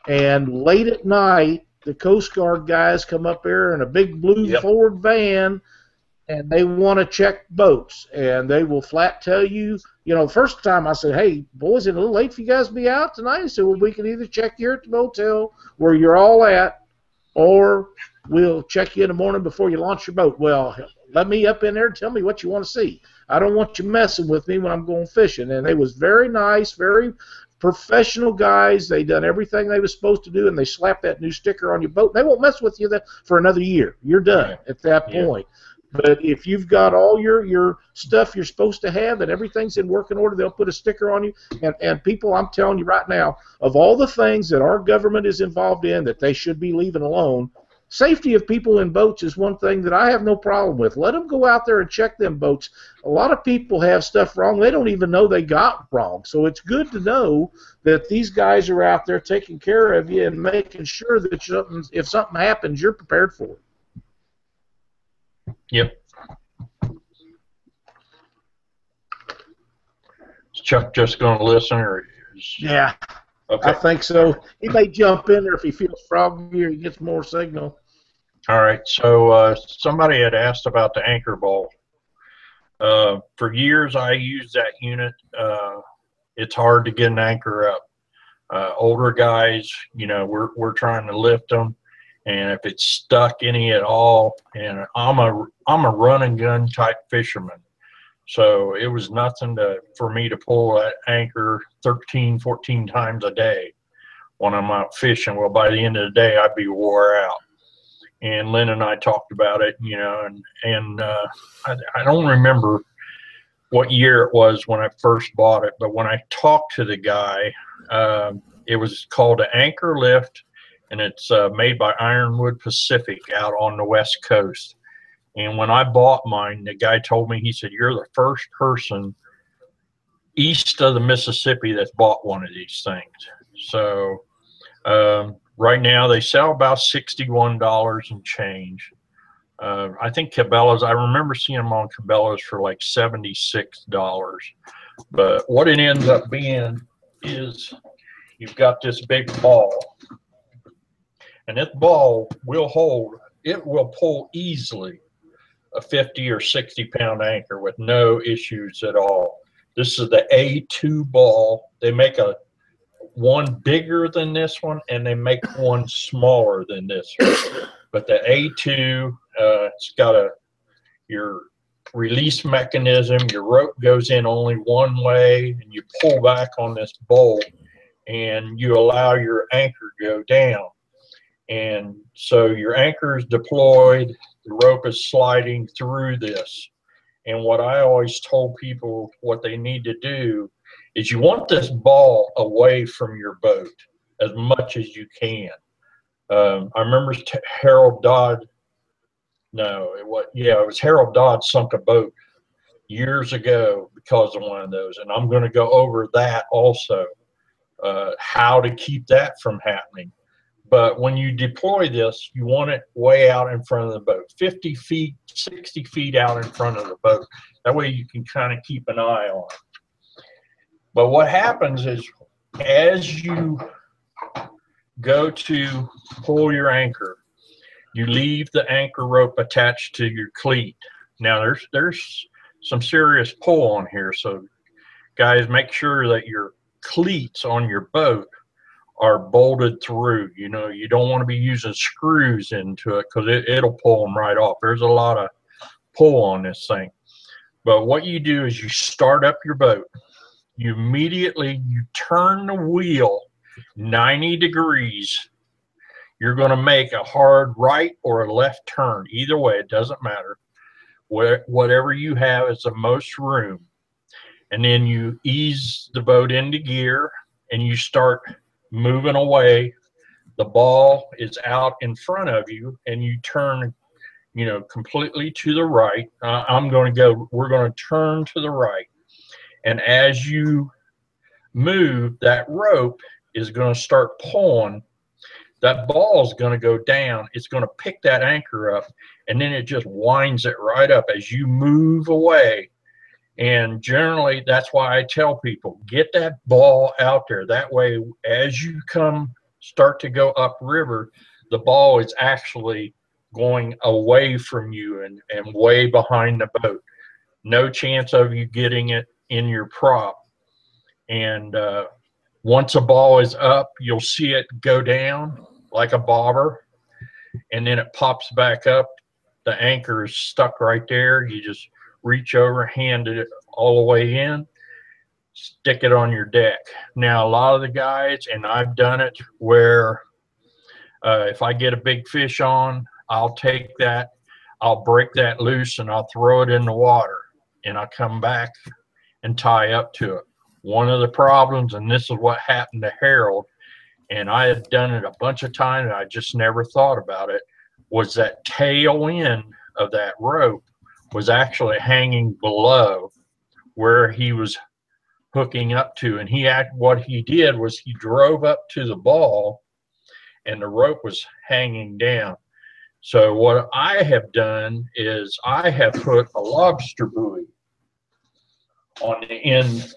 and late at night, the Coast Guard guys come up there in a big blue Yep. Ford van. And they want to check boats, and they will flat tell you you know, first time I said, "Hey, boys, it's a little late for you guys to be out tonight?" He said, "Well, we can either check you at the motel where you're all at, or we'll check you in the morning before you launch your boat." Well, let me up in there and tell me what you want to see. I don't want you messing with me when I'm going fishing. And they was very nice, very professional guys. They done everything they was supposed to do, and they slapped that new sticker on your boat. They won't mess with you that for another year. You're done at that Yeah. point. But if you've got all your, your stuff you're supposed to have and everything's in working order, they'll put a sticker on you. And, and people, I'm telling you right now, of all the things that our government is involved in that they should be leaving alone, safety of people in boats is one thing that I have no problem with. Let them go out there and check them boats. A lot of people have stuff wrong they don't even know they got wrong. So it's good to know that these guys are out there taking care of you and making sure that something, if something happens, you're prepared for it. Yep. Is Chuck just going to listen, or is, Yeah. I think so. He may jump in there if he feels froggy or he gets more signal. All right. So uh, somebody had asked about the anchor ball. Uh, for years, I used that unit. Uh, it's hard to get an anchor up. Uh, older guys, you know, we're we're trying to lift them, and if it's stuck any at all, and I'm a I'm a run and gun type fisherman, so it was nothing to for me to pull that anchor 13, 14 times a day when I'm out fishing. Well, by the end of the day, I'd be wore out and Lynn and I talked about it, you know, and and uh, I, I don't remember what year it was when I first bought it, but when I talked to the guy, um, it was called an Anchor Lift, and it's uh, made by Ironwood Pacific out on the west coast. And when I bought mine, the guy told me he said, "You're the first person east of the Mississippi that's bought one of these things." So. Um, right now they sell about sixty-one dollars and change. Uh, I think Cabela's. I remember seeing them on Cabela's for like seventy-six dollars. But what it ends up being is you've got this big ball, and this ball will hold. It will pull easily a fifty or sixty-pound anchor with no issues at all. This is the A2 ball. They make a one bigger than this one, and they make one smaller than this one. But the A2, uh, it's got a your release mechanism. Your rope goes in only one way, and you pull back on this bolt, and you allow your anchor go down. And so your anchor is deployed. The rope is sliding through this. And what I always told people what they need to do is you want this ball away from your boat as much as you can. Um, I remember Harold Dodd. No, it was yeah, it was Harold Dodd sunk a boat years ago because of one of those, and I'm going to go over that also, uh, how to keep that from happening. But when you deploy this, you want it way out in front of the boat, 50 feet, 60 feet out in front of the boat. That way you can kind of keep an eye on it. But what happens is as you go to pull your anchor, you leave the anchor rope attached to your cleat. Now there's there's some serious pull on here, so guys, make sure that your cleats on your boat are bolted through. You know, you don't want to be using screws into it because it, it'll pull them right off. There's a lot of pull on this thing. But what you do is you start up your boat. You immediately you turn the wheel 90 degrees. You're going to make a hard right or a left turn. Either way, it doesn't matter. Where, whatever you have is the most room. And then you ease the boat into gear and you start moving away. The ball is out in front of you and you turn you know, completely to the right. Uh, I'm going to go, we're going to turn to the right. And as you move, that rope is going to start pulling. That ball is going to go down. It's going to pick that anchor up, and then it just winds it right up as you move away. And generally, that's why I tell people get that ball out there. That way, as you come start to go upriver, the ball is actually going away from you and, and way behind the boat. No chance of you getting it in your prop. And uh, once a ball is up, you'll see it go down like a bobber, and then it pops back up. The anchor is stuck right there. You just reach over, hand it all the way in, stick it on your deck. Now, a lot of the guys, and I've done it where uh, if I get a big fish on, I'll take that, I'll break that loose and I'll throw it in the water and I'll come back and tie up to it. One of the problems, and this is what happened to Harold, and I had done it a bunch of times and I just never thought about it, was that tail end of that rope was actually hanging below where he was hooking up to. And he had what he did was he drove up to the ball and the rope was hanging down. So what I have done is I have put a lobster buoy on the end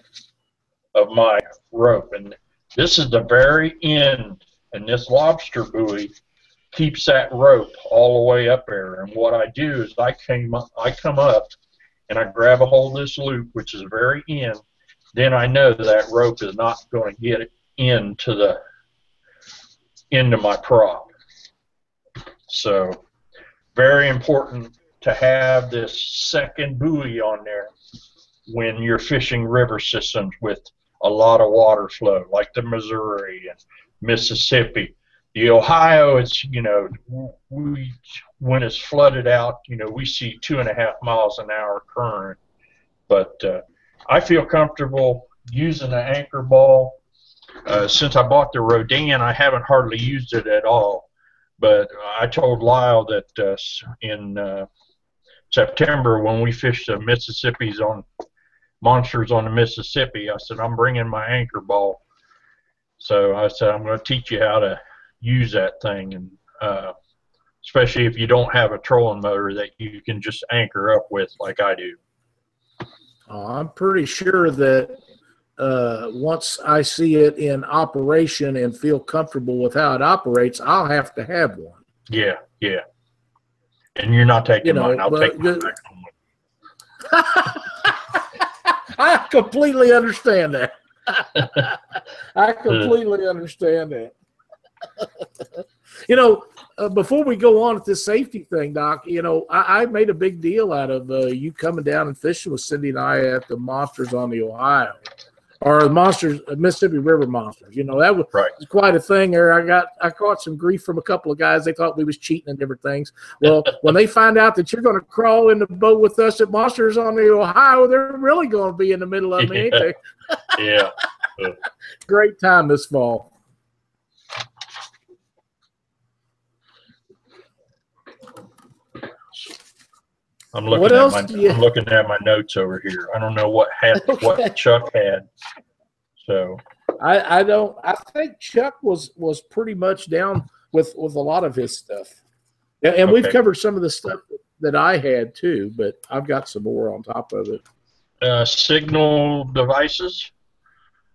of my rope. And this is the very end. And this lobster buoy keeps that rope all the way up there. And what I do is I came up, I come up and I grab a hold of this loop, which is the very end. Then I know that rope is not going to get into the into my prop. So very important to have this second buoy on there when you're fishing river systems with a lot of water flow, like the Missouri and Mississippi. The Ohio, it's you know, we when it's flooded out, you know, we see two and a half miles an hour current. But uh, I feel comfortable using the anchor ball. Uh, since I bought the Rhodan, I haven't hardly used it at all. But I told Lyle that uh, in uh, September when we fished the Mississippi's on monsters on the Mississippi, I said I'm bringing my anchor ball. So I said I'm going to teach you how to use that thing, and uh, especially if you don't have a trolling motor that you can just anchor up with like I do. Oh, I'm pretty sure that uh, once I see it in operation and feel comfortable with how it operates, I'll have to have one. Yeah, yeah. And you're not taking you know, mine. I'll take mine back I completely understand that. I completely understand that. you know, uh, before we go on with this safety thing, Doc, you know, I, I made a big deal out of uh, you coming down and fishing with Cindy and I at the Monsters on the Ohio or the monsters, uh, Mississippi River monsters. You know, that was right. quite a thing there. I got, I caught some grief from a couple of guys. They thought we was cheating and different things. Well, when they find out that you're going to crawl in the boat with us at Monsters on the Ohio, they're really going to be in the middle of me, they? yeah. Great time this fall. I'm looking what at my you... I'm looking at my notes over here. I don't know what had okay. what Chuck had. So I I don't I think Chuck was was pretty much down with with a lot of his stuff. And, and okay. we've covered some of the stuff that I had too, but I've got some more on top of it. Uh, signal devices.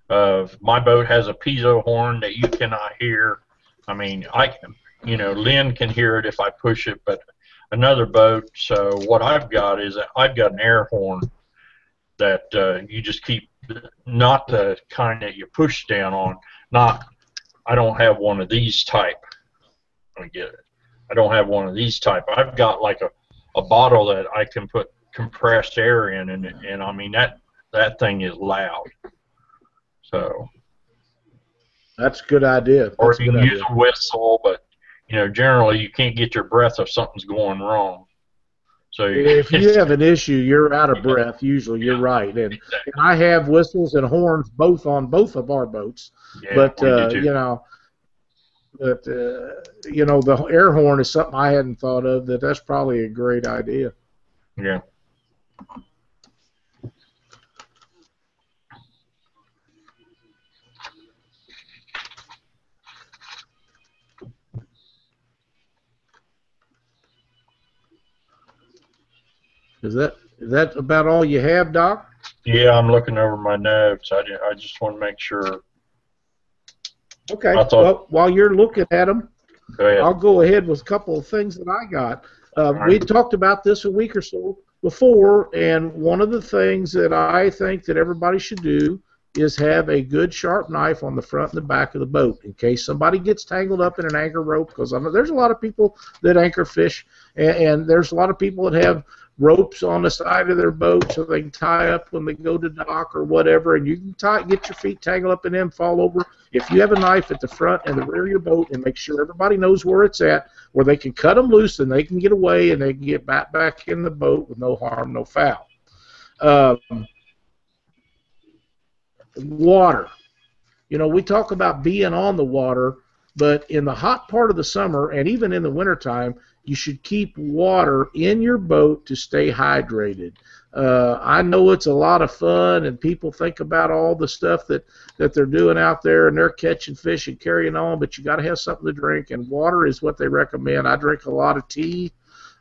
Uh, my boat has a piezo horn that you cannot hear I mean, I can, you know, Lynn can hear it if I push it, but another boat. So what I've got is I've got an air horn that uh, you just keep, not the kind that you push down on. Not, I don't have one of these type. Let me get it. I don't have one of these type. I've got like a, a bottle that I can put compressed air in, and and I mean that that thing is loud. So. That's a good idea. That's Or you can use a whistle, but you know generally you can't get your breath if something's going wrong. So if you have an issue, you're out of breath. Usually, you're right, and, and I have whistles and horns both on both of our boats. yeah, but uh, you know, but uh, you know, the air horn is something I hadn't thought of. That that's probably a great idea. yeah. Is that is that about all you have, Doc? Yeah, I'm looking over my notes. I, I just want to make sure. Okay. Thought- well, while you're looking at them, Go. I'll go ahead with a couple of things that I got. Uh, right. We talked about this a week or so before, and one of the things that I think that everybody should do is have a good sharp knife on the front and the back of the boat in case somebody gets tangled up in an anchor rope. Because I know there's a lot of people that anchor fish, and, and there's a lot of people that have ropes on the side of their boat so they can tie up when they go to dock or whatever, and you can tie, get your feet tangled up in them, fall over. If you have a knife at the front and the rear of your boat, and make sure everybody knows where it's at, where they can cut them loose and they can get away and they can get back back in the boat with no harm, no foul. Um, water. You know, we talk about being on the water, but in the hot part of the summer and even in the wintertime, you should keep water in your boat to stay hydrated. Uh, I know it's a lot of fun, and people think about all the stuff that, that they're doing out there, and they're catching fish and carrying on, but you got to have something to drink, and water is what they recommend. I drink a lot of tea.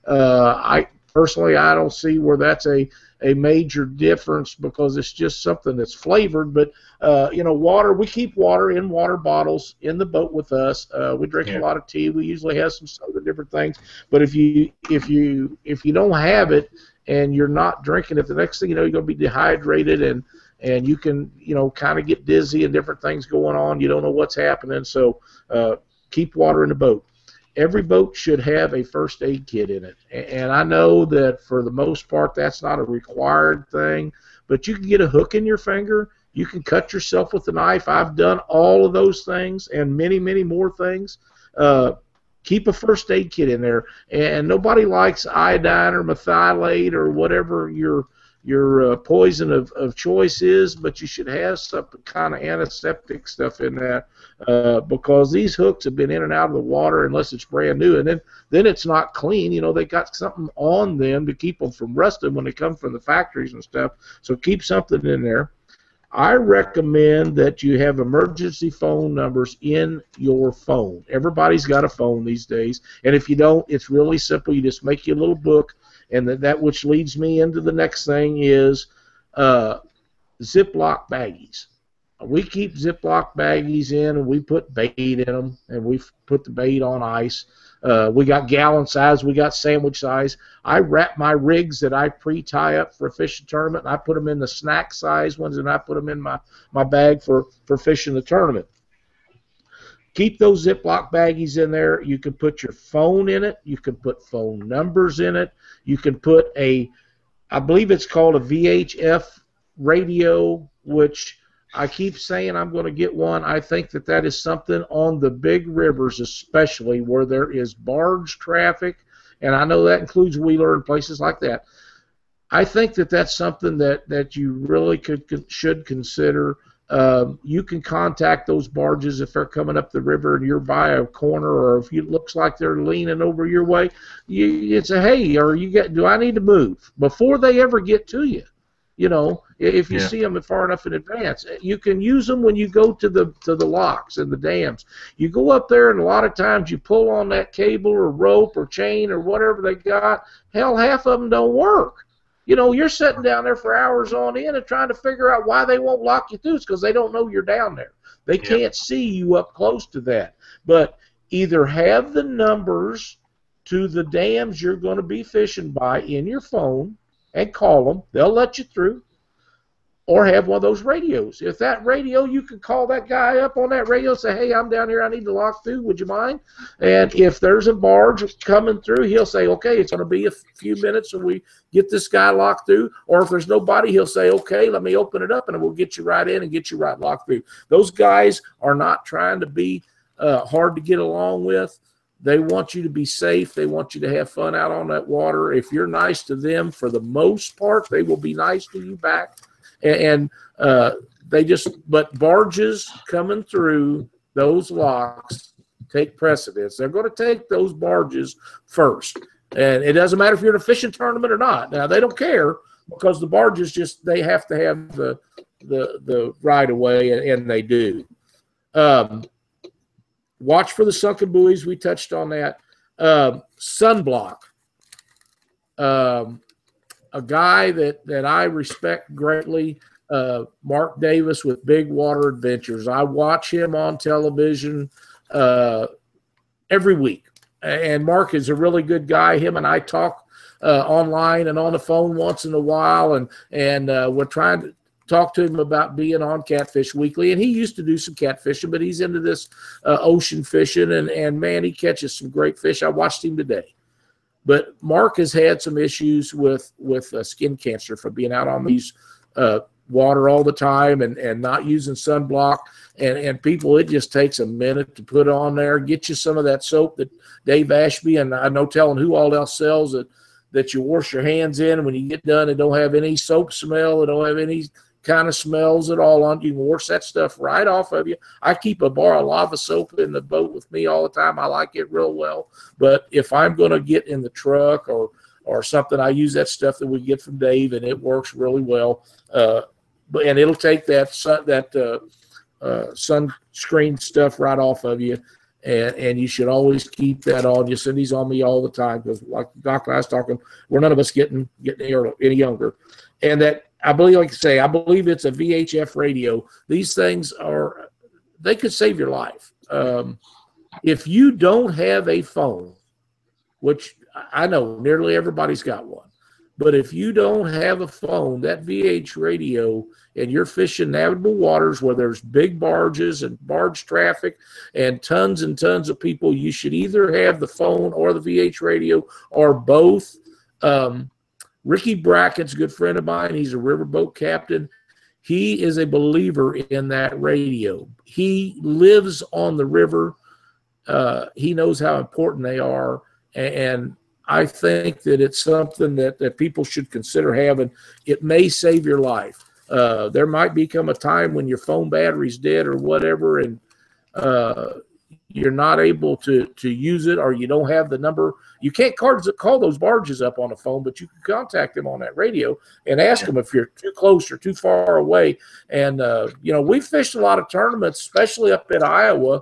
Uh, I personally, I don't see where that's a a major difference because it's just something that's flavored. But uh, you know, water. We keep water in water bottles in the boat with us. Uh, we drink Yeah. a lot of tea. We usually have some soda, different things. But if you if you if you don't have it and you're not drinking it, the next thing you know, you're gonna be dehydrated and and you can you know kind of get dizzy and different things going on. You don't know what's happening. So uh, keep water in the boat every boat should have a first aid kit in it. And I know that for the most part that's not a required thing, but you can get a hook in your finger. You can cut yourself with a knife. I've done all of those things and many, many more things. Uh, keep a first aid kit in there. And nobody likes iodine or Merthiolate or whatever your your uh, poison of, of choice is, but you should have some kind of antiseptic stuff in there uh, because these hooks have been in and out of the water unless it's brand new, and then then it's not clean. You know, they got something on them to keep them from rusting when they come from the factories and stuff. So keep something in there. I recommend that you have emergency phone numbers in your phone. Everybody's got a phone these days, and if you don't, it's really simple. You just make you a little book, and that, that which leads me into the next thing is uh, Ziploc baggies. We keep Ziploc baggies in, and we put bait in them, and we put the bait on ice. Uh, we got gallon size, we got sandwich size. I wrap my rigs that I pre-tie up for a fishing tournament, and I put them in the snack size ones, and I put them in my, my bag for, for fishing the tournament. Keep those Ziploc baggies in there. You can put your phone in it. You can put phone numbers in it. You can put a, I believe it's called a VHF radio, which I keep saying I'm going to get one. I think that that is something on the big rivers, especially where there is barge traffic, and I know that includes Wheeler and places like that. I think that that's something that, that you really could, should consider. Um, you can contact those barges if they're coming up the river and you're by a corner, or if it looks like they're leaning over your way. You, you say, "Hey, or you get? Do I need to move?" Before they ever get to you, you know, if you Yeah. see them far enough in advance, you can use them when you go to the to the locks and the dams. You go up there, and a lot of times you pull on that cable or rope or chain or whatever they got. Hell, half of them don't work. You know, you're sitting down there for hours on end and trying to figure out why they won't lock you through. It's because they don't know you're down there. They Yeah. can't see you up close to that. But either have the numbers to the dams you're going to be fishing by in your phone and call them. They'll let you through or have one of those radios. If that radio, you can call that guy up on that radio and say, hey, I'm down here, I need to lock through, would you mind? And if there's a barge coming through, he'll say, okay, it's going to be a few minutes and we get this guy locked through. Or if there's nobody, he'll say, okay, let me open it up and we'll get you right in and get you right locked through. Those guys are not trying to be uh, hard to get along with. They want you to be safe. They want you to have fun out on that water. If you're nice to them, for the most part, they will be nice to you back and uh, they just but barges coming through those locks take precedence. They're going to take those barges first, and it doesn't matter if you're in a fishing tournament or not. Now they don't care because the barges just they have to have the the the right of way, and, and they do. Um, watch for the sunken buoys. We touched on that. Uh, sunblock. Um, a guy that that I respect greatly, uh, Mark Davis with Big Water Adventures. I watch him on television uh, every week, and Mark is a really good guy. Him and I talk uh, online and on the phone once in a while, and and uh, we're trying to talk to him about being on Catfish Weekly. And he used to do some catfishing, but he's into this uh, ocean fishing, and and man, he catches some great fish. I watched him today. But Mark has had some issues with with uh, skin cancer from being out on these uh, water all the time and, and not using sunblock. And, and people, it just takes a minute to put on there. Get you some of that soap that Dave Ashby and I know telling who all else sells it that you wash your hands in. When you get done, and don't have any soap smell. and don't have any kind of smells it all on you. can wash that stuff right off of you. I keep a bar of lava soap in the boat with me all the time. I like it real well. But if I'm going to get in the truck or or something, I use that stuff that we get from Dave, and it works really well. Uh, but and it'll take that sun, that uh, uh, sunscreen stuff right off of you. And, and you should always keep that on you. Cindy's on me all the time because, like Doc I was talking, we're none of us getting getting any younger, and that I believe, like I say, I believe it's a VHF radio. These things are, they could save your life. Um, if you don't have a phone, which I know nearly everybody's got one, but if you don't have a phone, that VH radio, and you're fishing navigable waters where there's big barges and barge traffic and tons and tons of people, you should either have the phone or the VH radio or both. Um, Ricky Brackett's a good friend of mine. He's a riverboat captain. He is a believer in that radio. He lives on the river. Uh, he knows how important they are. And I think that it's something that, that people should consider having. It may save your life. Uh, there might become a time when your phone battery's dead or whatever, and uh, you're not able to to use it or you don't have the number you can't cards, call those barges up on the phone but you can contact them on that radio and ask them if you're too close or too far away. And uh, you know we fished a lot of tournaments especially up in iowa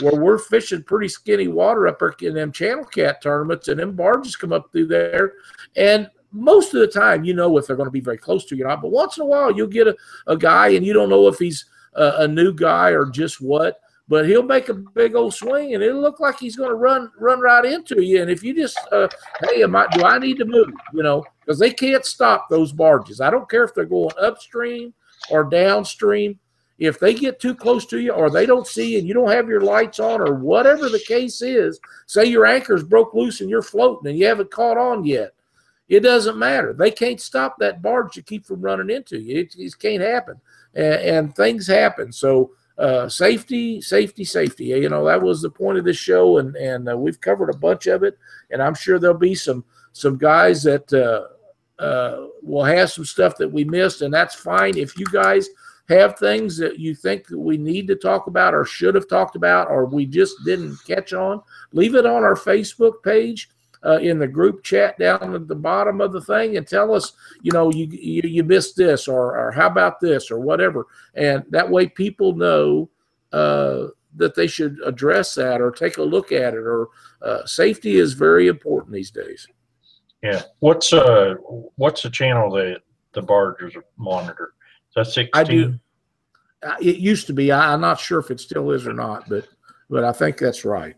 where we're fishing pretty skinny water up in them channel cat tournaments and them barges come up through there. And most of the time you know if they're going to be very close to you or not but once in a while you'll get a, a guy and you don't know if he's a, a new guy or just what but he'll make a big old swing and it'll look like he's going to run run right into you. And if you just, uh, hey, am I, do I need to move? You know, because they can't stop those barges. I don't care if they're going upstream or downstream. If they get too close to you or they don't see and you don't have your lights on or whatever the case is, say your anchor's broke loose and you're floating and you haven't caught on yet, it doesn't matter. They can't stop that barge to keep from running into you. It, just can't happen. And, and things happen. So, uh, safety, safety, safety. You know that was the point of this show, and and uh, we've covered a bunch of it. And I'm sure there'll be some some guys that uh, uh, will have some stuff that we missed, and that's fine. If you guys have things that you think that we need to talk about or should have talked about, or we just didn't catch on, leave it on our Facebook page uh, in the group chat down at the bottom of the thing and tell us, you know, you you, you missed this or, or how about this or whatever, and that way people know uh, that they should address that or take a look at it. Or uh, safety is very important these days. Yeah. What's uh what's the channel that the barges monitor? Is that sixteen? I do. Uh, it used to be. I, I'm not sure if it still is or not, but but I think that's right.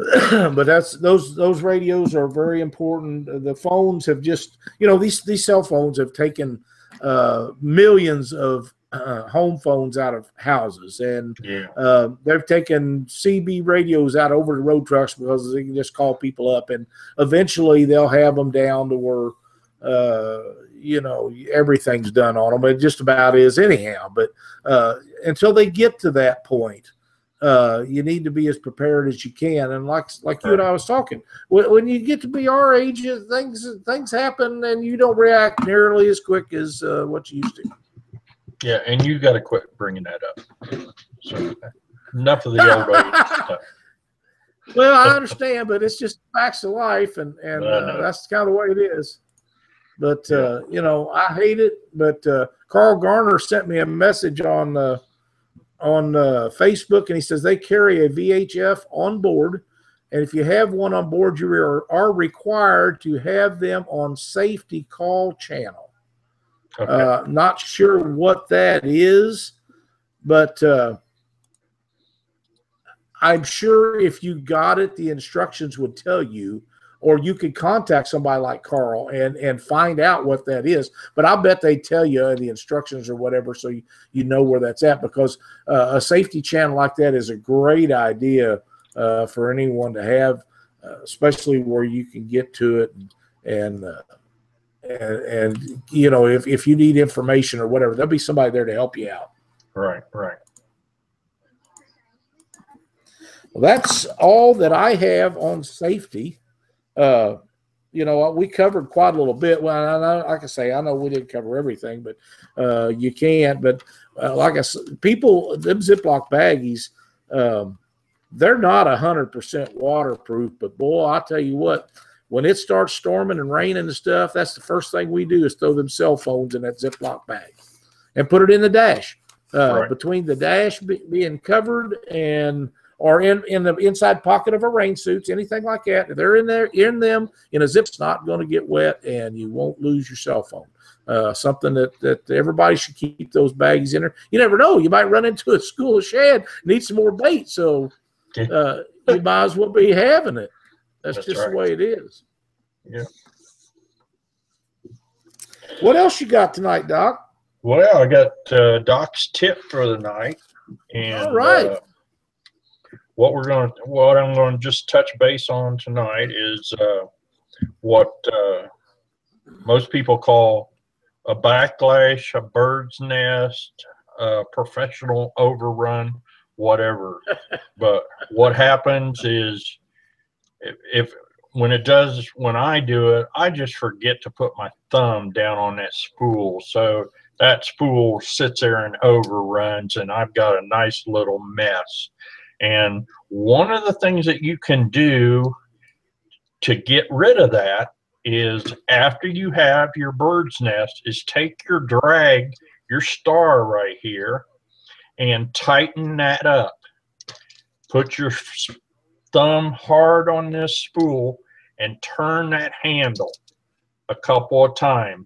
but that's those those radios are very important. The phones have just you know these these cell phones have taken uh, millions of uh, home phones out of houses, and Yeah. uh, they've taken CB radios out over the road trucks because they can just call people up, and eventually they'll have them down to where uh, you know everything's done on them. It just about is anyhow. But uh, until they get to that point, uh, you need to be as prepared as you can. And like like you and I was talking, when, when you get to be our age, things things happen, and you don't react nearly as quick as uh, what you used to. Yeah, and you got to quit bringing that up. So enough of the stuff. Well, I understand, but it's just facts of life, and and uh, that's kind of the way it is. But uh, you know, I hate it. But uh, Carl Garner sent me a message on uh, on uh, Facebook, and he says they carry a VHF on board, and if you have one on board, you are, are required to have them on safety call channel. Okay. Uh, not sure what that is, but uh, I'm sure if you got it, the instructions would tell you, or you could contact somebody like Carl and and find out what that is. But I bet they tell you the instructions or whatever, so you, you know where that's at. Because uh, a safety channel like that is a great idea uh, for anyone to have, uh, especially where you can get to it and. and uh, and, and you know if, if you need information or whatever there'll be somebody there to help you out right, right. well, that's all that i have on safety uh you know we covered quite a little bit well I know, like i say i know we didn't cover everything but uh you can't but uh, like i said people them ziploc baggies um they're not a hundred percent waterproof but boy i tell you what when it starts storming and raining and stuff, that's the first thing we do is throw them cell phones in that Ziploc bag and put it in the dash. Uh, Right. Between the dash be, being covered and or in, in the inside pocket of a rain suits, anything like that, if they're in there in them in a zip, it's not going to get wet and you won't lose your cell phone. Uh, something that, that everybody should keep those bags in there. You never know; you might run into a school of shad, need some more bait, so uh, you might as well be having it. That's, That's just right. the way it is. Yeah. What else you got tonight, Doc? Well, I got uh, Doc's tip for the night, and All right. uh, what we're going, to what I'm going to just touch base on tonight is uh, what uh, most people call a backlash, a bird's nest, a professional overrun, whatever. but what happens is, if, if when it does, when I do it, I just forget to put my thumb down on that spool, so that spool sits there and overruns and I've got a nice little mess. And one of the things that you can do to get rid of that is after you have your bird's nest is take your drag, your star right here and tighten that up. Put your thumb hard on this spool and turn that handle a couple of times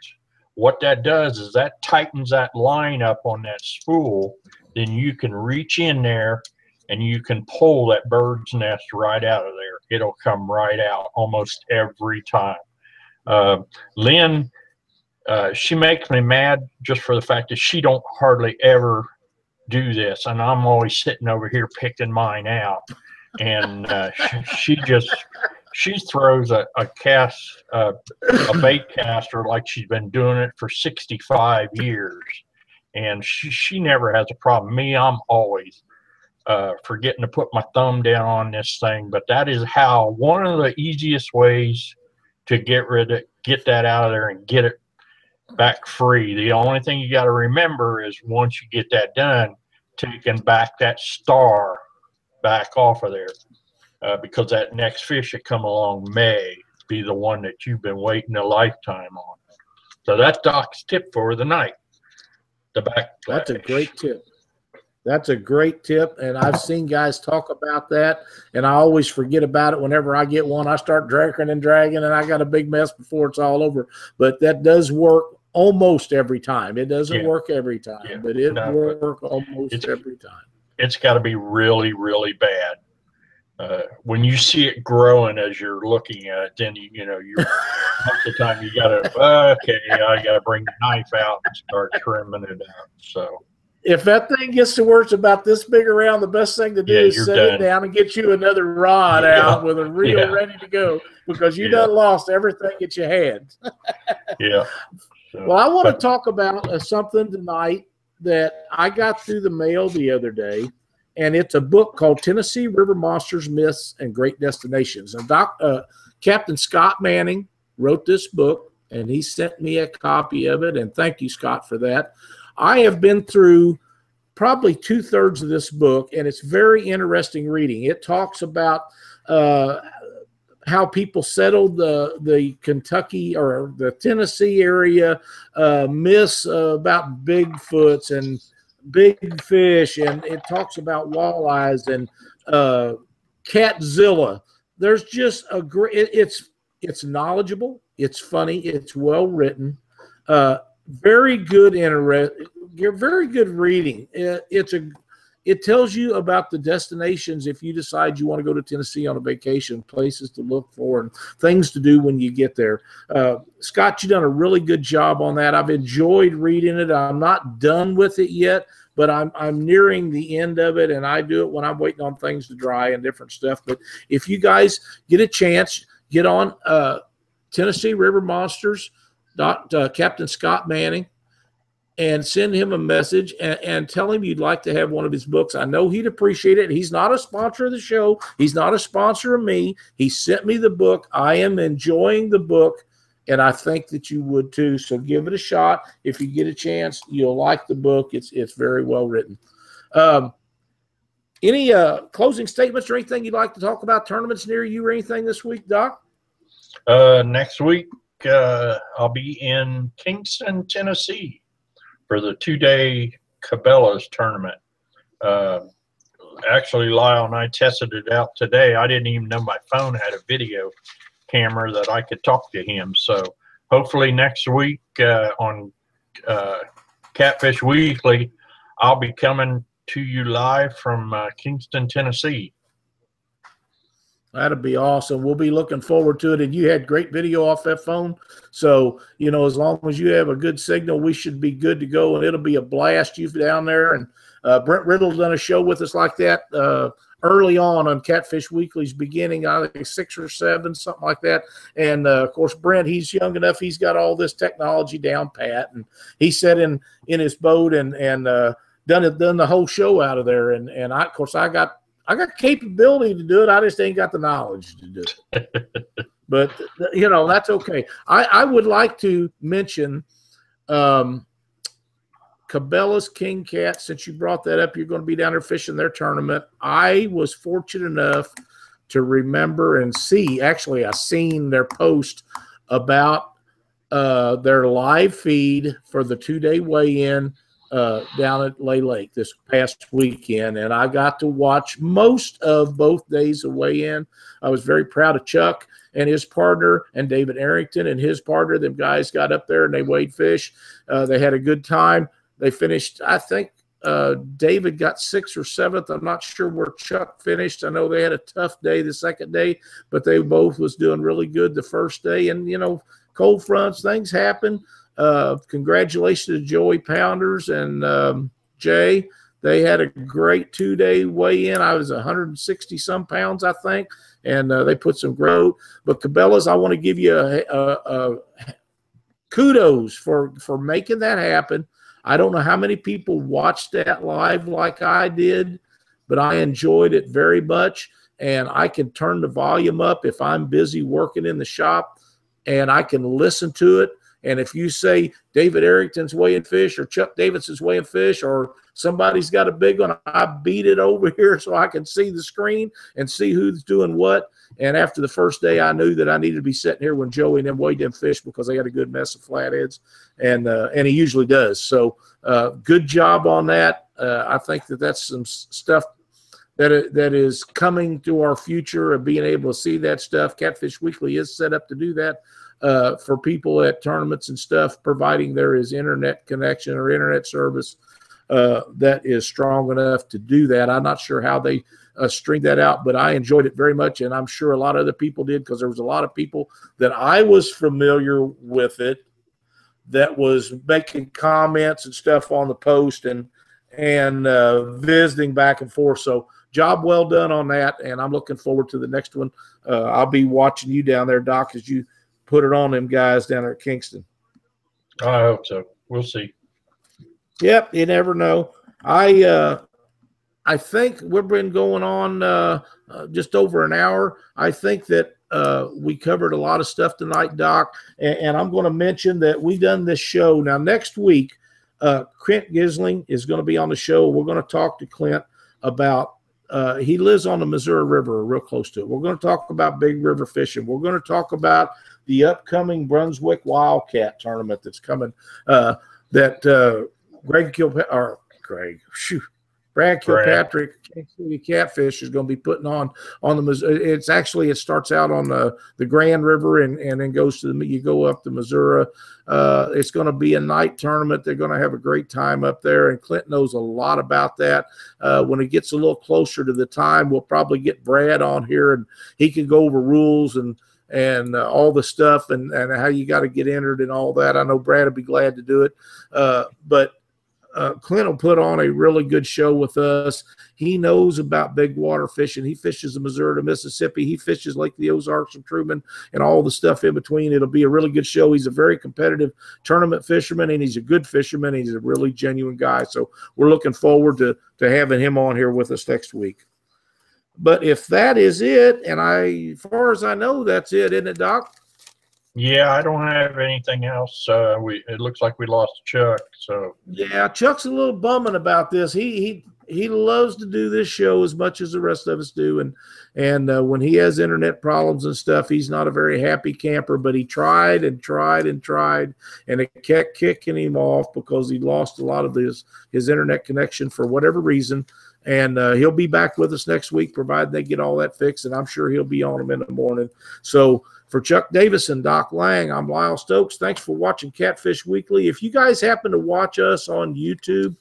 what that does is that tightens that line up on that spool then you can reach in there and you can pull that bird's nest right out of there. It'll come right out almost every time. Uh, lynn uh, she makes me mad just for the fact that she don't hardly ever do this and i'm always sitting over here picking mine out. And uh, she, she just she throws a, a cast a bait caster like she's been doing it for 65 years. And she, she never has a problem. Me i'm always uh, forgetting to put my thumb down on this thing but that is how one of the easiest ways to get rid of get that out of there and get it back free the only thing you got to remember is once you get that done taking back that star back off of there uh, because that next fish that come along may be the one that you've been waiting a lifetime on. So that's Doc's tip for the night. The back. That's a great tip. That's a great tip, and I've seen guys talk about that, and I always forget about it whenever I get one. I start dragging and dragging, and I got a big mess before it's all over. But that does work almost every time. It doesn't Yeah. work every time, Yeah. but it No, works almost every time. It's got to be really, really bad uh, when you see it growing as you're looking at it, then you you know you most of the time you gotta okay, I gotta bring the knife out and start trimming it out. So if that thing gets to where it's about this big around, the best thing to do Yeah, is set done. it down and get you another rod Yeah. out with a reel Yeah. ready to go because you done lost everything that you had. yeah. So, Well, I want to talk about uh, something tonight that I got through the mail the other day, and it's a book called Tennessee River Monsters, Myths, and Great Destinations. And Doc, uh, Captain Scott Manning wrote this book, and he sent me a copy of it. And thank you, Scott, for that. I have been through probably two thirds of this book, and it's very interesting reading. It talks about uh, how people settled the the Kentucky or the Tennessee area, uh, myths uh, about Bigfoots and big fish, and it talks about walleyes and uh, Catzilla. There's just a great. It, it's it's knowledgeable. It's funny. It's well written. Uh, very good interest. Very good reading. It, it's a it tells you about the destinations if you decide you want to go to Tennessee on a vacation, places to look for, and things to do when you get there. Uh, Scott, you've done a really good job on that. I've enjoyed reading it. I'm not done with it yet, but I'm I'm nearing the end of it, and I do it when I'm waiting on things to dry and different stuff. But if you guys get a chance, get on uh, Tennessee River Monsters. Uh, Captain Scott Manning and send him a message and, and tell him you'd like to have one of his books. I know he'd appreciate it. He's not a sponsor of the show. He's not a sponsor of me. He sent me the book. I am enjoying the book, and I think that you would too. So give it a shot. If you get a chance, you'll like the book. It's it's very well written. Um, any uh, closing statements or anything you'd like to talk about? Tournaments near you or anything this week, Doc? Uh, next week, uh, I'll be in Kingston, Tennessee for the two day Cabela's tournament. Uh, actually, Lyle and I tested it out today. I didn't even know my phone had a video camera that I could talk to him. So hopefully, next week uh, on uh, Catfish Weekly, I'll be coming to you live from uh, Kingston, Tennessee. That'd be awesome. We'll be looking forward to it. And you had great video off that phone. So, you know, as long as you have a good signal, we should be good to go. And it'll be a blast You've down there. And uh, Brent Riddle's done a show with us like that uh, early on on Catfish Weekly's beginning, I think six or seven, something like that. And uh, of course, Brent, he's young enough. He's got all this technology down pat. And he sat in, in his boat and, and, uh, done it, done the whole show out of there. And, and I, of course, I got, I got capability to do it. I just ain't got the knowledge to do it. but you know that's okay. I, I would like to mention um, Cabela's King Cat. Since you brought that up, you're going to be down there fishing their tournament. I was fortunate enough to remember and see. Actually, I seen their post about uh, their live feed for the two day weigh in uh, down at Lay Lake this past weekend, and I got to watch most of both days of weigh-in. I was very proud of Chuck and his partner, and David Arrington and his partner. Them guys got up there and they weighed fish. Uh, they had a good time. They finished, I think. Uh, David got sixth or seventh. I'm not sure where Chuck finished. I know they had a tough day the second day, but they both was doing really good the first day. And you know, cold fronts, things happen. Uh, congratulations to Joey Pounders and um, Jay. They had a great two day weigh in. I was 160 some pounds, I think, and uh, they put some growth. But Cabela's, I want to give you a, a, a kudos for for making that happen. I don't know how many people watched that live like I did, but I enjoyed it very much. And I can turn the volume up if I'm busy working in the shop, and I can listen to it. And if you say David Arrington's weighing fish or Chuck Davidson's weighing fish or somebody's got a big one, I beat it over here so I can see the screen and see who's doing what. And after the first day, I knew that I needed to be sitting here when Joey and them weighed them fish because they had a good mess of flatheads, and uh, and he usually does. So uh, good job on that. Uh, I think that that's some stuff that that is coming to our future of being able to see that stuff. Catfish Weekly is set up to do that uh, for people at tournaments and stuff, providing there is internet connection or internet service uh, that is strong enough to do that. I'm not sure how they uh, string that out. But I enjoyed it very much, and I'm sure a lot of other people did because there was a lot of people that I was familiar with it that was making comments and stuff on the post and and uh, visiting back and forth. So job well done on that, and I'm looking forward to the next one. Uh, I'll be watching you down there, Doc, as you put it on them guys down there at Kingston. I hope so. We'll see. Yep, you never know. I uh, I think we've been going on uh, uh, just over an hour. I think that uh, we covered a lot of stuff tonight, Doc, and, and I'm going to mention that we've done this show now. Next week, uh, Clint Gisling is going to be on the show. We're going to talk to Clint about. Uh, he lives on the Missouri River, real close to it. We're going to talk about big river fishing. We're going to talk about the upcoming Brunswick Wildcat tournament that's coming. Uh, that uh, Greg Kilpatrick, or Greg, shoot, Brad Brad. Kilpatrick, City Catfish is going to be putting on on the. Mis- It's actually it starts out on the the Grand River and and then goes to the you go up the Missouri. Uh, it's going to be a night tournament. They're going to have a great time up there, and Clint knows a lot about that. Uh, when it gets a little closer to the time, we'll probably get Brad on here, and he can go over rules and and uh, all the stuff and, and how you got to get entered and all that. I know Brad would be glad to do it. Uh, but uh, Clint will put on a really good show with us. He knows about big water fishing. He fishes the Missouri to Mississippi. He fishes Lake the Ozarks and Truman and all the stuff in between. It'll be a really good show. He's a very competitive tournament fisherman and he's a good fisherman. He's a really genuine guy. So we're looking forward to, to having him on here with us next week. But if that is it, and I, as far as I know, that's it, isn't it, Doc? Yeah, I don't have anything else. Uh, we it looks like we lost Chuck. So Yeah, Chuck's a little bumming about this. He he he loves to do this show as much as the rest of us do, and and uh, when he has internet problems and stuff, he's not a very happy camper. But he tried and tried and tried, and it kept kicking him off because he lost a lot of his his internet connection for whatever reason. And uh, he'll be back with us next week, provided they get all that fixed. And I'm sure he'll be on them in the morning. So for Chuck Davis and Doc Lang, I'm Lyle Stokes. Thanks for watching Catfish Weekly. If you guys happen to watch us on YouTube,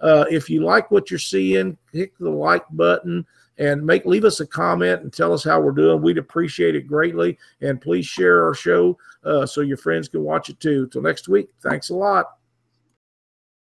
uh, if you like what you're seeing, hit the like button and make leave us a comment and tell us how we're doing. We'd appreciate it greatly. And please share our show uh, so your friends can watch it too. Till next week, thanks a lot.